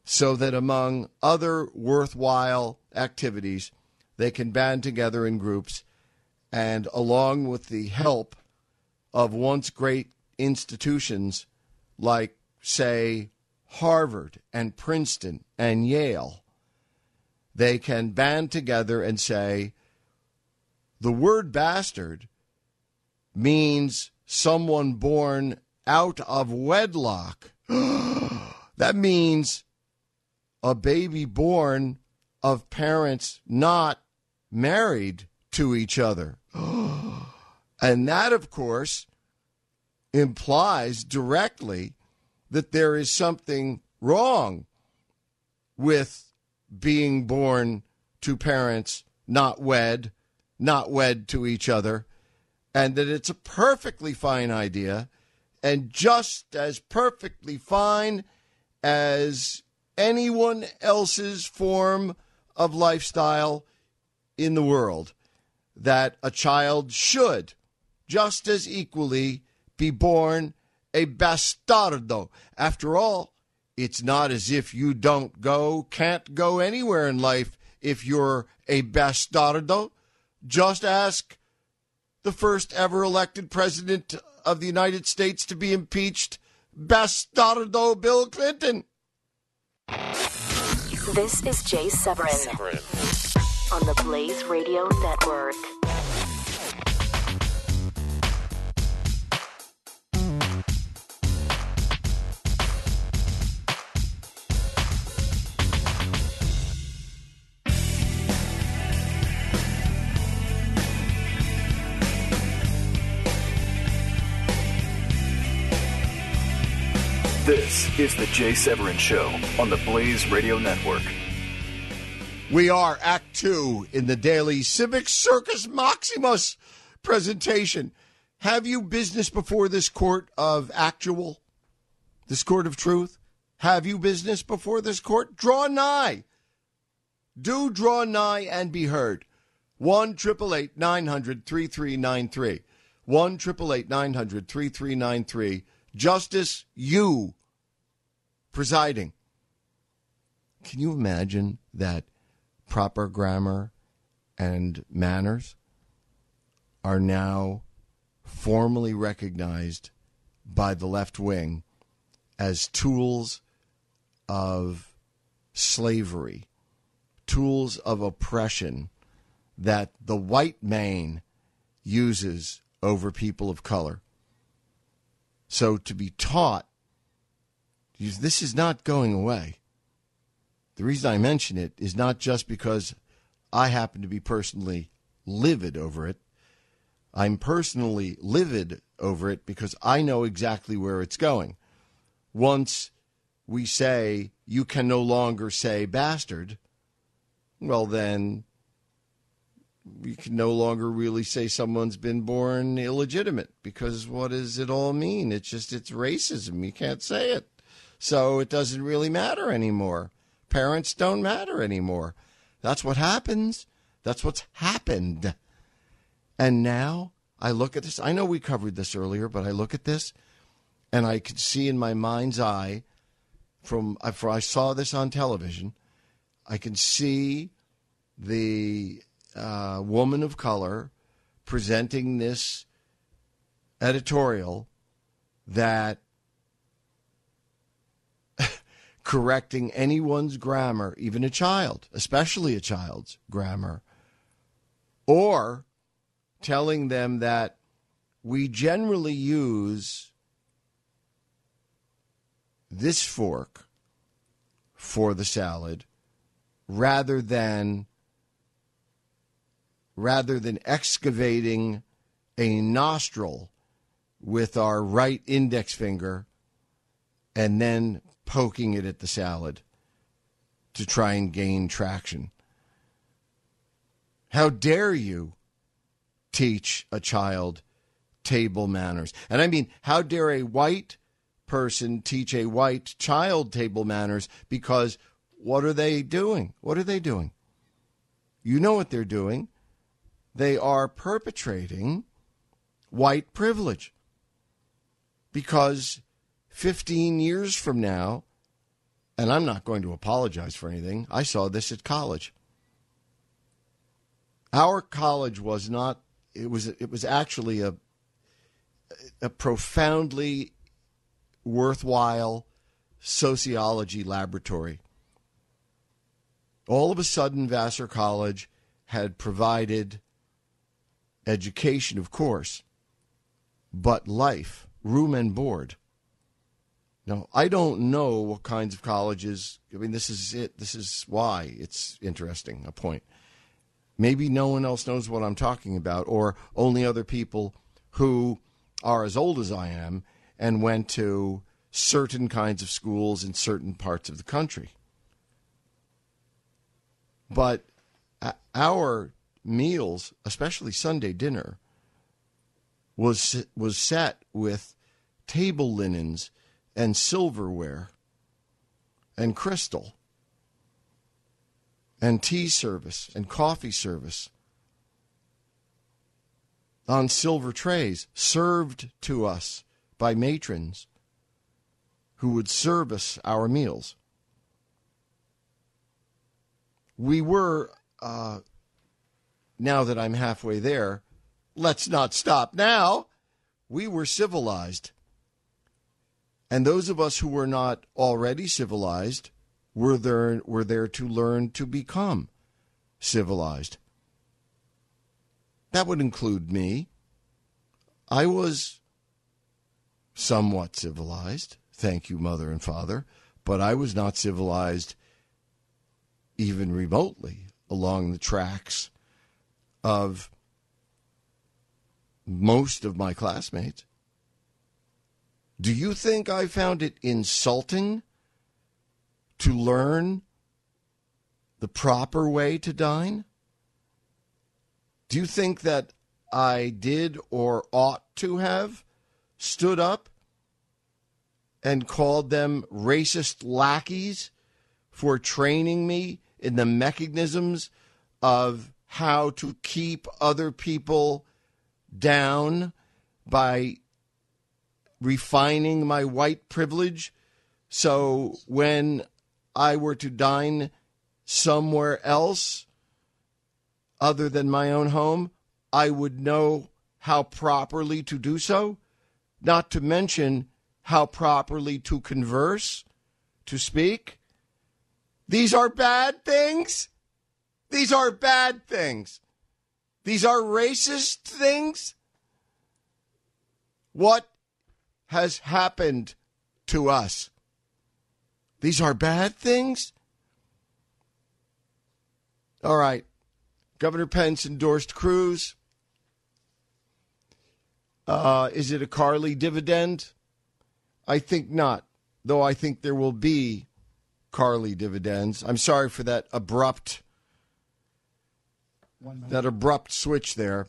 Speaker 2: so that among other worthwhile activities, they can band together in groups and, along with the help of once great institutions like, say, Harvard and Princeton and Yale, they can band together and say the word bastard means someone born out of wedlock. that means a baby born of parents not married to each other. and that, of course, implies directly that there is something wrong with being born to parents not wed, not wed to each other, and that it's a perfectly fine idea and just as perfectly fine as anyone else's form of lifestyle in the world that a child should just as equally be born a bastardo. After all, it's not as if you don't go, can't go anywhere in life if you're a bastardo. Just ask the first ever elected president of the United States to be impeached, bastardo Bill Clinton.
Speaker 3: This is Jay Severin, Severin. on the Blaze Radio Network.
Speaker 4: Is the Jay Severin Show on the Blaze Radio Network.
Speaker 2: We are Act Two in the daily Civic Circus Maximus presentation. Have you business before this court of actual, this court of truth? Have you business before this court? Draw nigh. Do draw nigh and be heard. 1 888 900 3393. 1 888 900 3393. Justice, you presiding. Can you imagine that proper grammar and manners are now formally recognized by the left wing as tools of slavery, tools of oppression that the white man uses over people of color. So to be taught, this is not going away. The reason I mention it is not just because I happen to be personally livid over it. I'm personally livid over it because I know exactly where it's going. Once we say you can no longer say bastard, well, then we can no longer really say someone's been born illegitimate because what does it all mean? It's just it's racism. You can't say it. So it doesn't really matter anymore. Parents don't matter anymore. That's what happens. That's what's happened. And now I look at this. I know we covered this earlier, but I look at this and I could see in my mind's eye from for I saw this on television. I can see the uh, woman of color presenting this editorial that correcting anyone's grammar, even a child, especially a child's grammar, or telling them that we generally use this fork for the salad rather than rather than excavating a nostril with our right index finger and then poking it at the salad to try and gain traction. How dare you teach a child table manners? And I mean, how dare a white person teach a white child table manners because what are they doing? What are they doing? You know what they're doing they are perpetrating white privilege. Because 15 years from now, and I'm not going to apologize for anything, I saw this at college. Our college was not it was it was actually a a profoundly worthwhile sociology laboratory. All of a sudden Vassar College had provided education, of course, but life, room and board. Now, I don't know what kinds of colleges. I mean, this is it. This is why it's interesting, a point. Maybe no one else knows what I'm talking about, or only other people who are as old as I am and went to certain kinds of schools in certain parts of the country. But our meals, especially Sunday dinner, was was set with table linens and silverware and crystal and tea service and coffee service on silver trays served to us by matrons who would service our meals. We were uh, now that I'm halfway there, let's not stop now. We were civilized. And those of us who were not already civilized were there, were there to learn to become civilized. That would include me. I was somewhat civilized. Thank you, mother and father. But I was not civilized even remotely along the tracks of most of my classmates. Do you think I found it insulting to learn the proper way to dine? Do you think that I did or ought to have stood up and called them racist lackeys for training me in the mechanisms of how to keep other people down by refining my white privilege. So when I were to dine somewhere else other than my own home, I would know how properly to do so, not to mention how properly to converse, to speak. These are bad things. These are bad things. These are racist things. What has happened to us? These are bad things? All right. Governor Pence endorsed Cruz. Uh, is it a Carly dividend? I think not, though I think there will be Carly dividends. I'm sorry for that abrupt that abrupt switch there.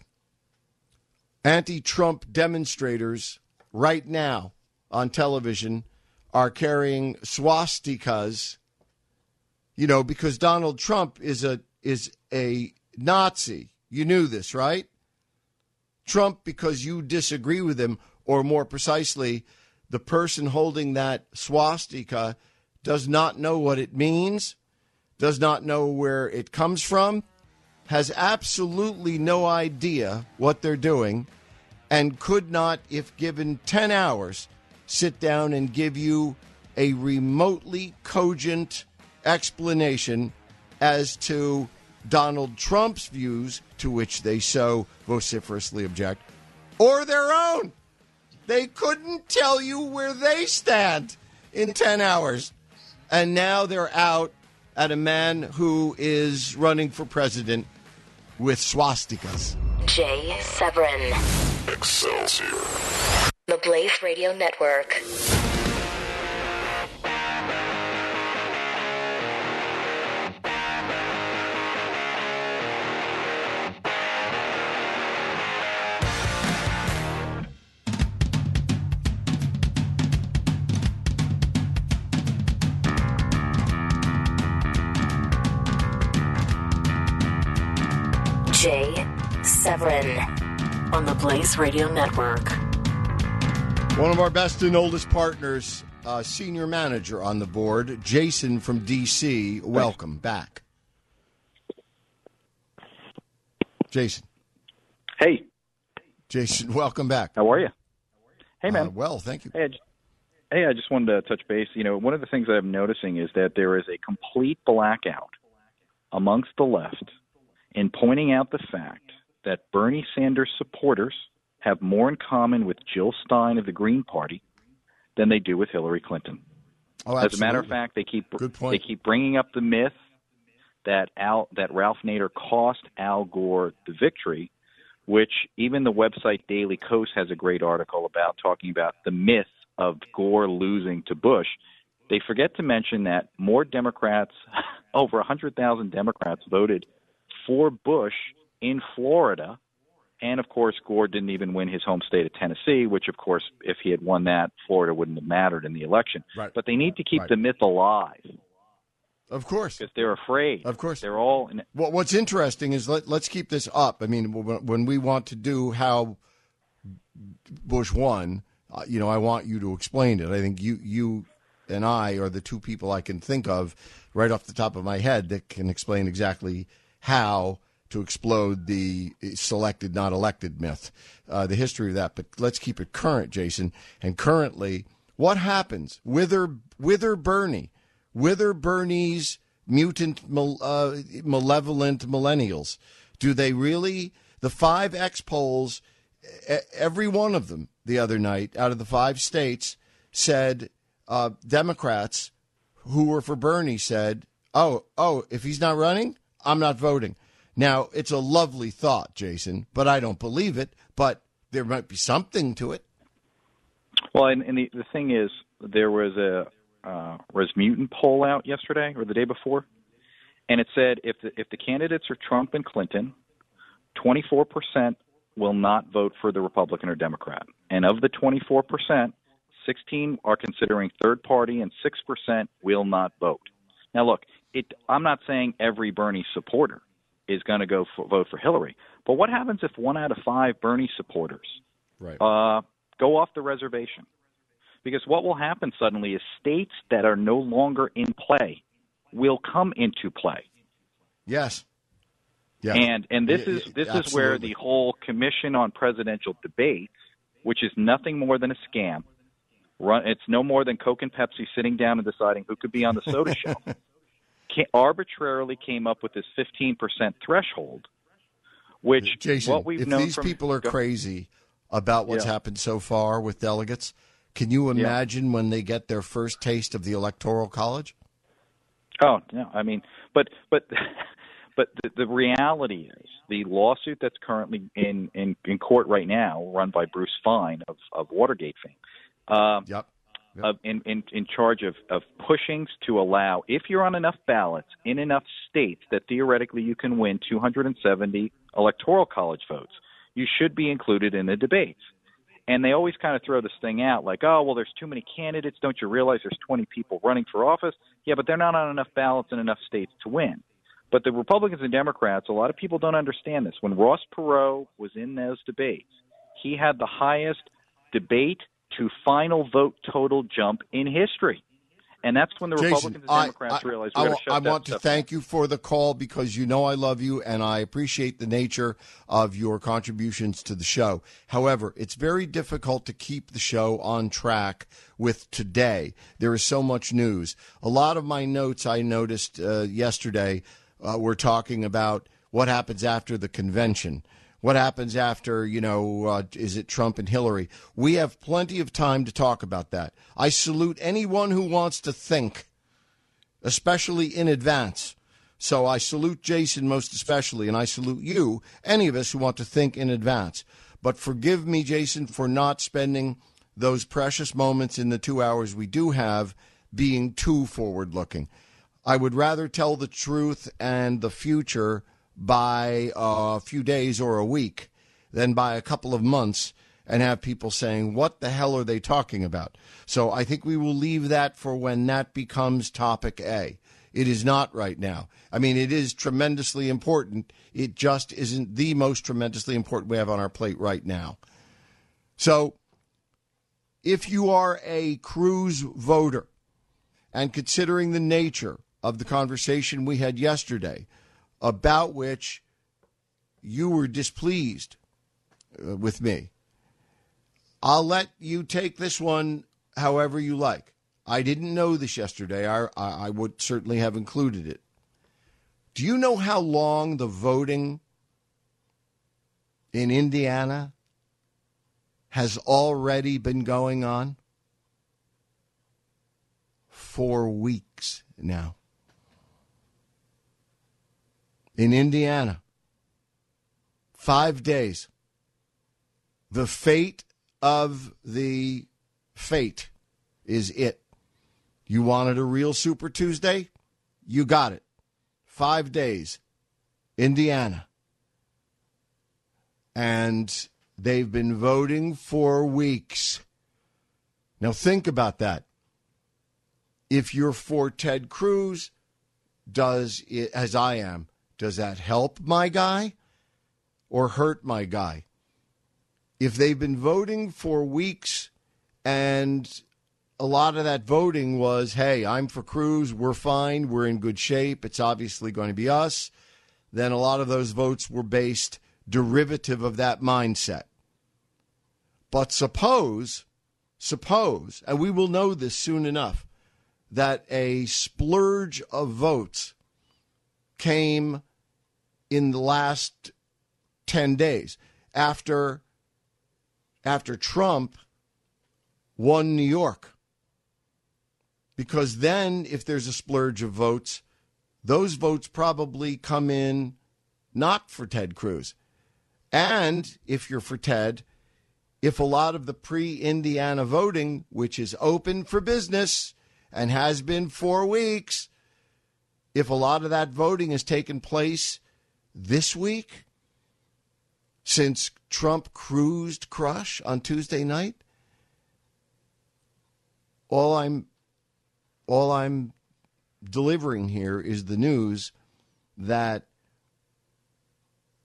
Speaker 2: Anti-Trump demonstrators right now on television are carrying swastikas, you know, because Donald Trump is a is a Nazi. You knew this, right? Trump because you disagree with him or more precisely the person holding that swastika does not know what it means, does not know where it comes from, has absolutely no idea what they're doing, and could not, if given 10 hours, sit down and give you a remotely cogent explanation as to Donald Trump's views, to which they so vociferously object, or their own. They couldn't tell you where they stand in 10 hours. And now they're out at a man who is running for president with swastikas.
Speaker 3: Jay Severin,
Speaker 4: Excelsior.
Speaker 3: the Blaze Radio Network. Jay Severin on the Blaze Radio Network.
Speaker 2: One of our best and oldest partners, uh, senior manager on the board, Jason from DC. Welcome back. Jason.
Speaker 7: Hey,
Speaker 2: Jason, welcome back.
Speaker 7: how are you? Hey, man.
Speaker 2: Uh, well, thank you.
Speaker 7: hey, I just, hey, I just wanted to touch base. You know, one of the things I'm noticing is that there is a complete blackout amongst the left in pointing out the fact that Bernie Sanders supporters have more in common with Jill Stein of the Green Party than they do with Hillary Clinton.
Speaker 2: Oh,
Speaker 7: As a matter of fact, they keep they keep bringing up the myth that Al that Ralph Nader cost Al Gore the victory, which even the website Daily Kos has a great article about talking about the myth of Gore losing to Bush. They forget to mention that more Democrats, over 100,000 Democrats voted for Bush in Florida. And of course, Gore didn't even win his home state of Tennessee, which, of course, if he had won that, Florida wouldn't have mattered in the election.
Speaker 2: Right.
Speaker 7: But they need to keep
Speaker 2: Right.
Speaker 7: the myth alive
Speaker 2: Of course.
Speaker 7: because they're afraid.
Speaker 2: Of course.
Speaker 7: they're all. In,
Speaker 2: Well, what's interesting is let, let's keep this up. I mean, when we want to do how Bush won, uh, you know, I want you to explain it. I think you you and I are the two people I can think of right off the top of my head that can explain exactly how to explode the selected not elected myth, uh, the history of that. But let's keep it current, Jason. And currently, what happens? Wither wither Bernie, wither Bernie's mutant, uh, malevolent millennials. Do they really? The five X polls, every one of them the other night out of the five states said uh, Democrats who were for Bernie said, "Oh, oh, if he's not running, I'm not voting." Now it's a lovely thought, Jason, but I don't believe it. But there might be something to it.
Speaker 7: Well, and, and the the thing is, there was a uh, Rasmussen poll out yesterday or the day before, and it said if the, if the candidates are Trump and Clinton, 24 percent will not vote for the Republican or Democrat, and of the 24 percent, 16 are considering third party, and six percent will not vote. Now, look, it, I'm not saying every Bernie supporter is going to go for, vote for Hillary, but what happens if one out of five Bernie supporters
Speaker 2: Right.
Speaker 7: uh, go off the reservation? Because what will happen suddenly is states that are no longer in play will come into play.
Speaker 2: yes. Yeah.
Speaker 7: And and this is this is where the whole commission on presidential debates, which is nothing more than a scam, run it's no more than Coke and Pepsi sitting down and deciding who could be on the soda shelf, ca- arbitrarily came up with this 15% threshold, which
Speaker 2: Jason,
Speaker 7: what we've
Speaker 2: if
Speaker 7: known
Speaker 2: these
Speaker 7: from
Speaker 2: people are
Speaker 7: Go-
Speaker 2: crazy about what's
Speaker 7: Yeah.
Speaker 2: happened so far with delegates, can you imagine when they get their first taste of the electoral college?
Speaker 7: Oh no, I mean, but but but the, the reality is the lawsuit that's currently in, in in court right now, run by Bruce Fein of of Watergate fame, um,
Speaker 2: Yep. Yep.
Speaker 7: of in, in in charge of of pushings to allow if you're on enough ballots in enough states that theoretically you can win 270 electoral college votes, you should be included in the debates. And they always kind of throw this thing out like, oh, well, there's too many candidates. Don't you realize there's 20 people running for office? Yeah, but they're not on enough ballots in enough states to win. But the Republicans and Democrats, a lot of people don't understand this. When Ross Perot was in those debates, he had the highest debate to final vote total jump in history. And that's when the
Speaker 2: Jason,
Speaker 7: Republicans and
Speaker 2: I,
Speaker 7: Democrats
Speaker 2: I-
Speaker 7: realized
Speaker 2: I
Speaker 7: we got
Speaker 2: wa-
Speaker 7: to shut
Speaker 2: I
Speaker 7: that
Speaker 2: want to thank you for the call because you know I love you and I appreciate the nature of your contributions to the show. However, it's very difficult to keep the show on track with today. There is so much news. A lot of my notes I noticed uh, yesterday uh, were talking about what happens after the convention. What happens after, you know, uh, is it Trump and Hillary? We have plenty of time to talk about that. I salute anyone who wants to think, especially in advance. So I salute Jason most especially, and I salute you, any of us who want to think in advance. But forgive me, Jason, for not spending those precious moments in the two hours we do have being too forward looking. I would rather tell the truth and the future by a few days or a week than by a couple of months and have people saying, What the hell are they talking about? So I think we will leave that for when that becomes topic A. It is not right now. I mean, it is tremendously important. It just isn't the most tremendously important we have on our plate right now. So if you are a Cruz voter, and considering the nature of the conversation we had yesterday, about which you were displeased uh, with me, I'll let you take this one however you like. I didn't know this yesterday. I, I, I would certainly have included it. Do you know how long the voting in Indiana has already been going on? Four weeks now. In Indiana, five days. The fate of the fate is it. You wanted a real Super Tuesday? You got it. Five days. Indiana. And they've been voting for weeks. Now think about that. If you're for Ted Cruz, does it, as I am, does that help my guy or hurt my guy? If they've been voting for weeks and a lot of that voting was, hey, I'm for Cruz, we're fine, we're in good shape, it's obviously going to be us, then a lot of those votes were based derivative of that mindset. But suppose, suppose, and we will know this soon enough, that a splurge of votes came in the last 10 days after after Trump won New York. Because then if there's a splurge of votes, those votes probably come in not for Ted Cruz. And if you're for Ted, if a lot of the pre Indiana voting, which is open for business and has been for weeks, if a lot of that voting has taken place this week since Trump cruised crush on Tuesday night, all I'm all I'm delivering here is the news that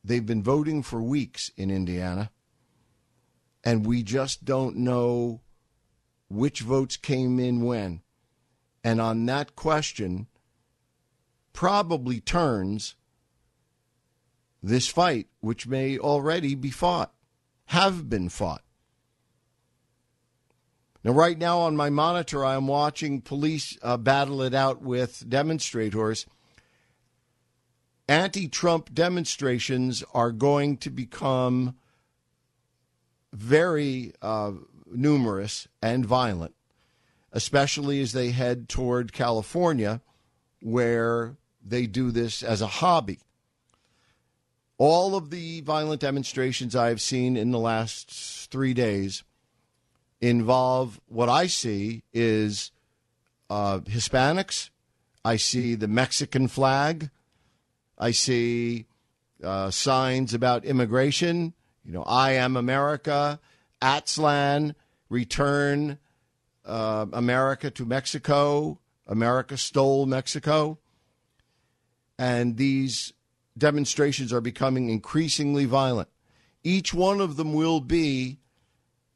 Speaker 2: they've been voting for weeks in Indiana and we just don't know which votes came in when. And on that question, probably turns this fight, which may already be fought, have been fought. Now, right now on my monitor, I'm watching police uh, battle it out with demonstrators. Anti Trump demonstrations are going to become very uh, numerous and violent, especially as they head toward California, where they do this as a hobby. All of the violent demonstrations I've seen in the last three days involve what I see is uh, Hispanics. I see the Mexican flag. I see uh, signs about immigration. You know, I am America, Aztlan, return uh, America to Mexico. America stole Mexico. And these demonstrations are becoming increasingly violent. Each one of them will be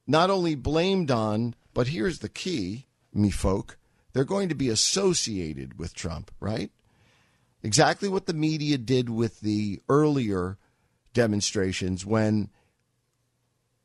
Speaker 2: not only blamed on, but here's the key, me folk, they're going to be associated with Trump, right? Exactly what the media did with the earlier demonstrations when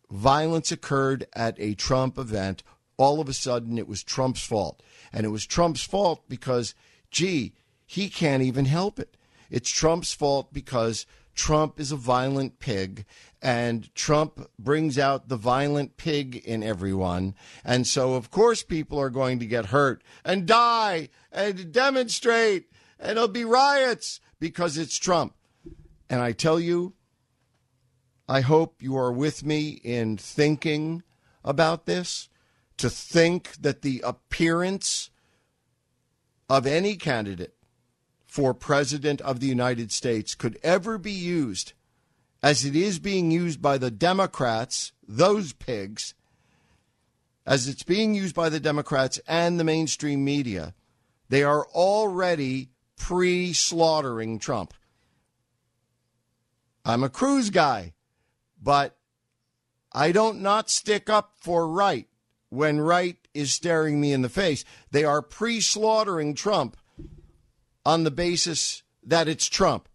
Speaker 2: violence occurred at a Trump event. All of a sudden, it was Trump's fault. And it was Trump's fault because, gee, he can't even help it. It's Trump's fault because Trump is a violent pig and Trump brings out the violent pig in everyone. And so, of course, people are going to get hurt and die and demonstrate and there'll be riots because it's Trump. And I tell you, I hope you are with me in thinking about this. To think that the appearance of any candidate for President of the United States could ever be used as it is being used by the Democrats, those pigs, as it's being used by the Democrats and the mainstream media, they are already pre slaughtering Trump. I'm a Cruz guy, but I don't not stick up for right when right is staring me in the face. They are pre slaughtering Trump on the basis that it's Trump.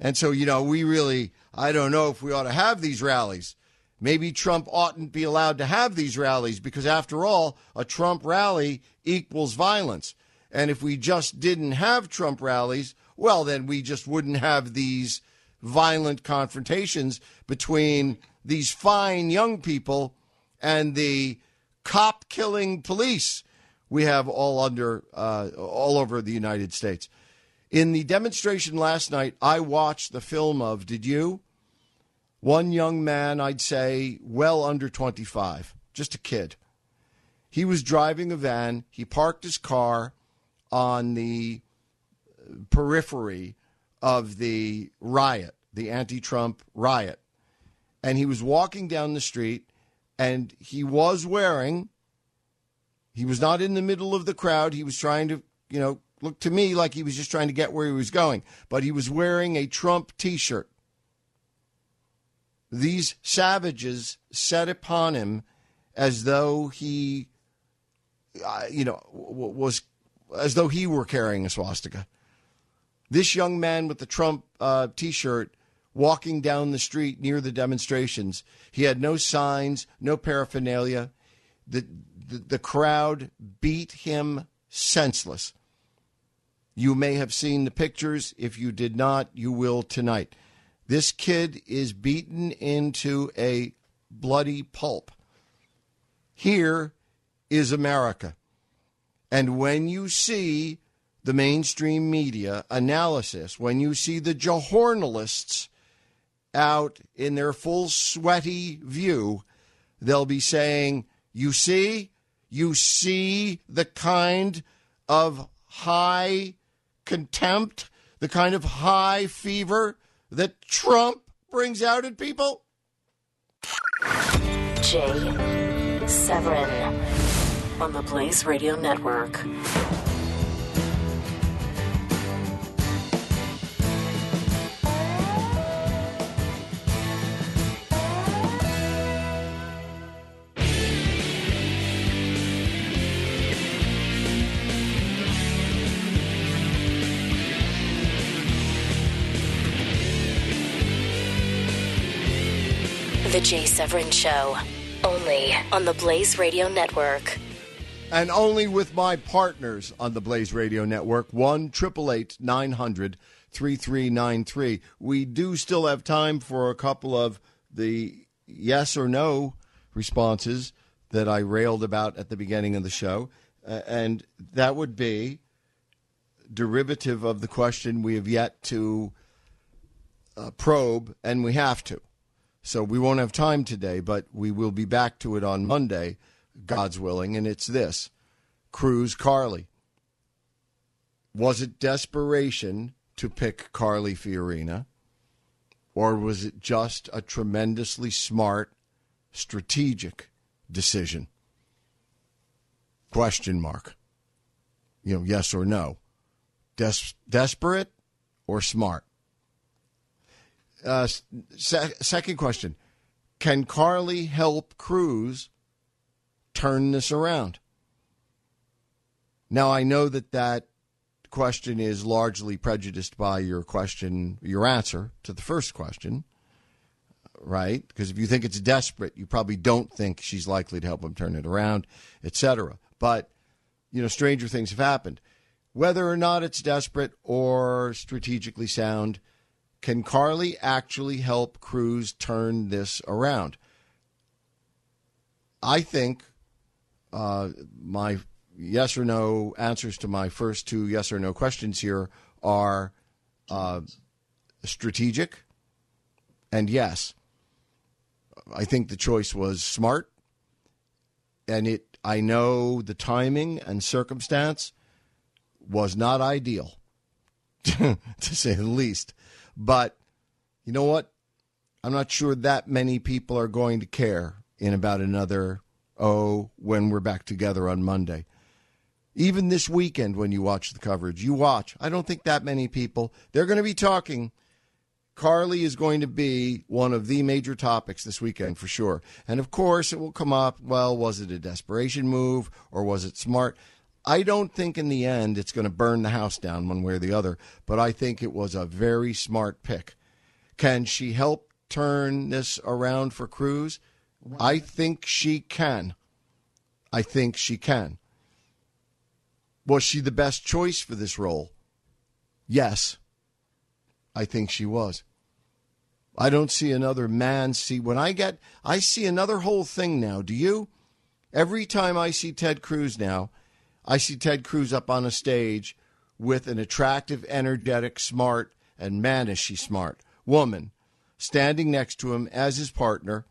Speaker 2: And so, you know, we really, I don't know if we ought to have these rallies. Maybe Trump oughtn't be allowed to have these rallies because, after all, a Trump rally equals violence. And if we just didn't have Trump rallies, well, then we just wouldn't have these violent confrontations between these fine young people and the cop killing police we have all under uh, all over the United States. In the demonstration last night, I watched the film of, did you? One young man, I'd say well under 25, just a kid. He was driving a van. He parked his car on the periphery of the riot, the anti Trump riot. And he was walking down the street and he was wearing, he was not in the middle of the crowd. He was trying to, you know, looked to me like he was just trying to get where he was going, but he was wearing a Trump t shirt. These savages set upon him as though he, uh, you know, was as though he were carrying a swastika. This young man with the Trump uh, t shirt walking down the street near the demonstrations, he had no signs, no paraphernalia. The, the, the crowd beat him senseless. You may have seen the pictures. If you did not, you will tonight. This kid is beaten into a bloody pulp. Here is America. And when you see the mainstream media analysis, when you see the journalists out in their full sweaty view they'll be saying, You see, you see the kind of high contempt, the kind of high fever that Trump brings out in people?
Speaker 3: Jay Severin on the Blaze Radio Network. The Jay Severin Show, only on the Blaze Radio Network.
Speaker 2: and only with my partners on the Blaze Radio Network. One triple eight nine hundred three three nine three. We do still have time for a couple of the yes or no responses that I railed about at the beginning of the show, uh, and that would be derivative of the question we have yet to uh, probe, and we have to. So we won't have time today, but we will be back to it on Monday, God's willing. And it's this Cruz Carly. Was it desperation to pick Carly Fiorina? Or was it just a tremendously smart, strategic decision? Question mark. You know, yes or no. Des- desperate or smart? Uh, se- second question Can Carly help Cruz turn this around? Now, I know that that question is largely prejudiced by your question, your answer to the first question, right? Because if you think it's desperate, you probably don't think she's likely to help him turn it around, etc. But, you know, stranger things have happened. Whether or not it's desperate or strategically sound, can Carly actually help Cruz turn this around? I think uh, my yes or no answers to my first two yes or no questions here are uh, strategic and yes. I think the choice was smart, and it. I know the timing and circumstance was not ideal, to say the least. But you know what? I'm not sure that many people are going to care in about another, oh, when we're back together on Monday. Even this weekend, when you watch the coverage, you watch. I don't think that many people, they're going to be talking. Carly is going to be one of the major topics this weekend for sure. And of course, it will come up well, was it a desperation move or was it smart? I don't think in the end it's going to burn the house down one way or the other, but I think it was a very smart pick. Can she help turn this around for Cruz? I think she can. I think she can. Was she the best choice for this role? Yes. I think she was. I don't see another man see when I get I see another whole thing now. Do you? Every time I see Ted Cruz now, I see Ted Cruz up on a stage with an attractive, energetic, smart, and man is she smart woman standing next to him as his partner.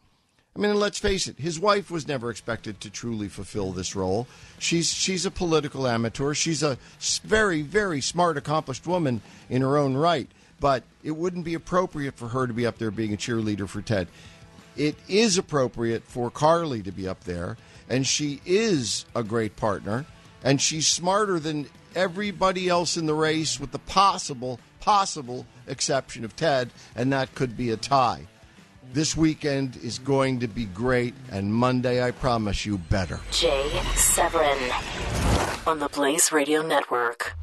Speaker 2: I mean, let's face it, his wife was never expected to truly fulfill this role. She's she's a political amateur. She's a very very smart, accomplished woman in her own right, but it wouldn't be appropriate for her to be up there being a cheerleader for Ted. It is appropriate for Carly to be up there, and she is a great partner and she's smarter than everybody else in the race with the possible possible exception of Ted and that could be a tie. This weekend is going to be great and Monday I promise you better.
Speaker 3: Jay Severin on the Blaze Radio Network.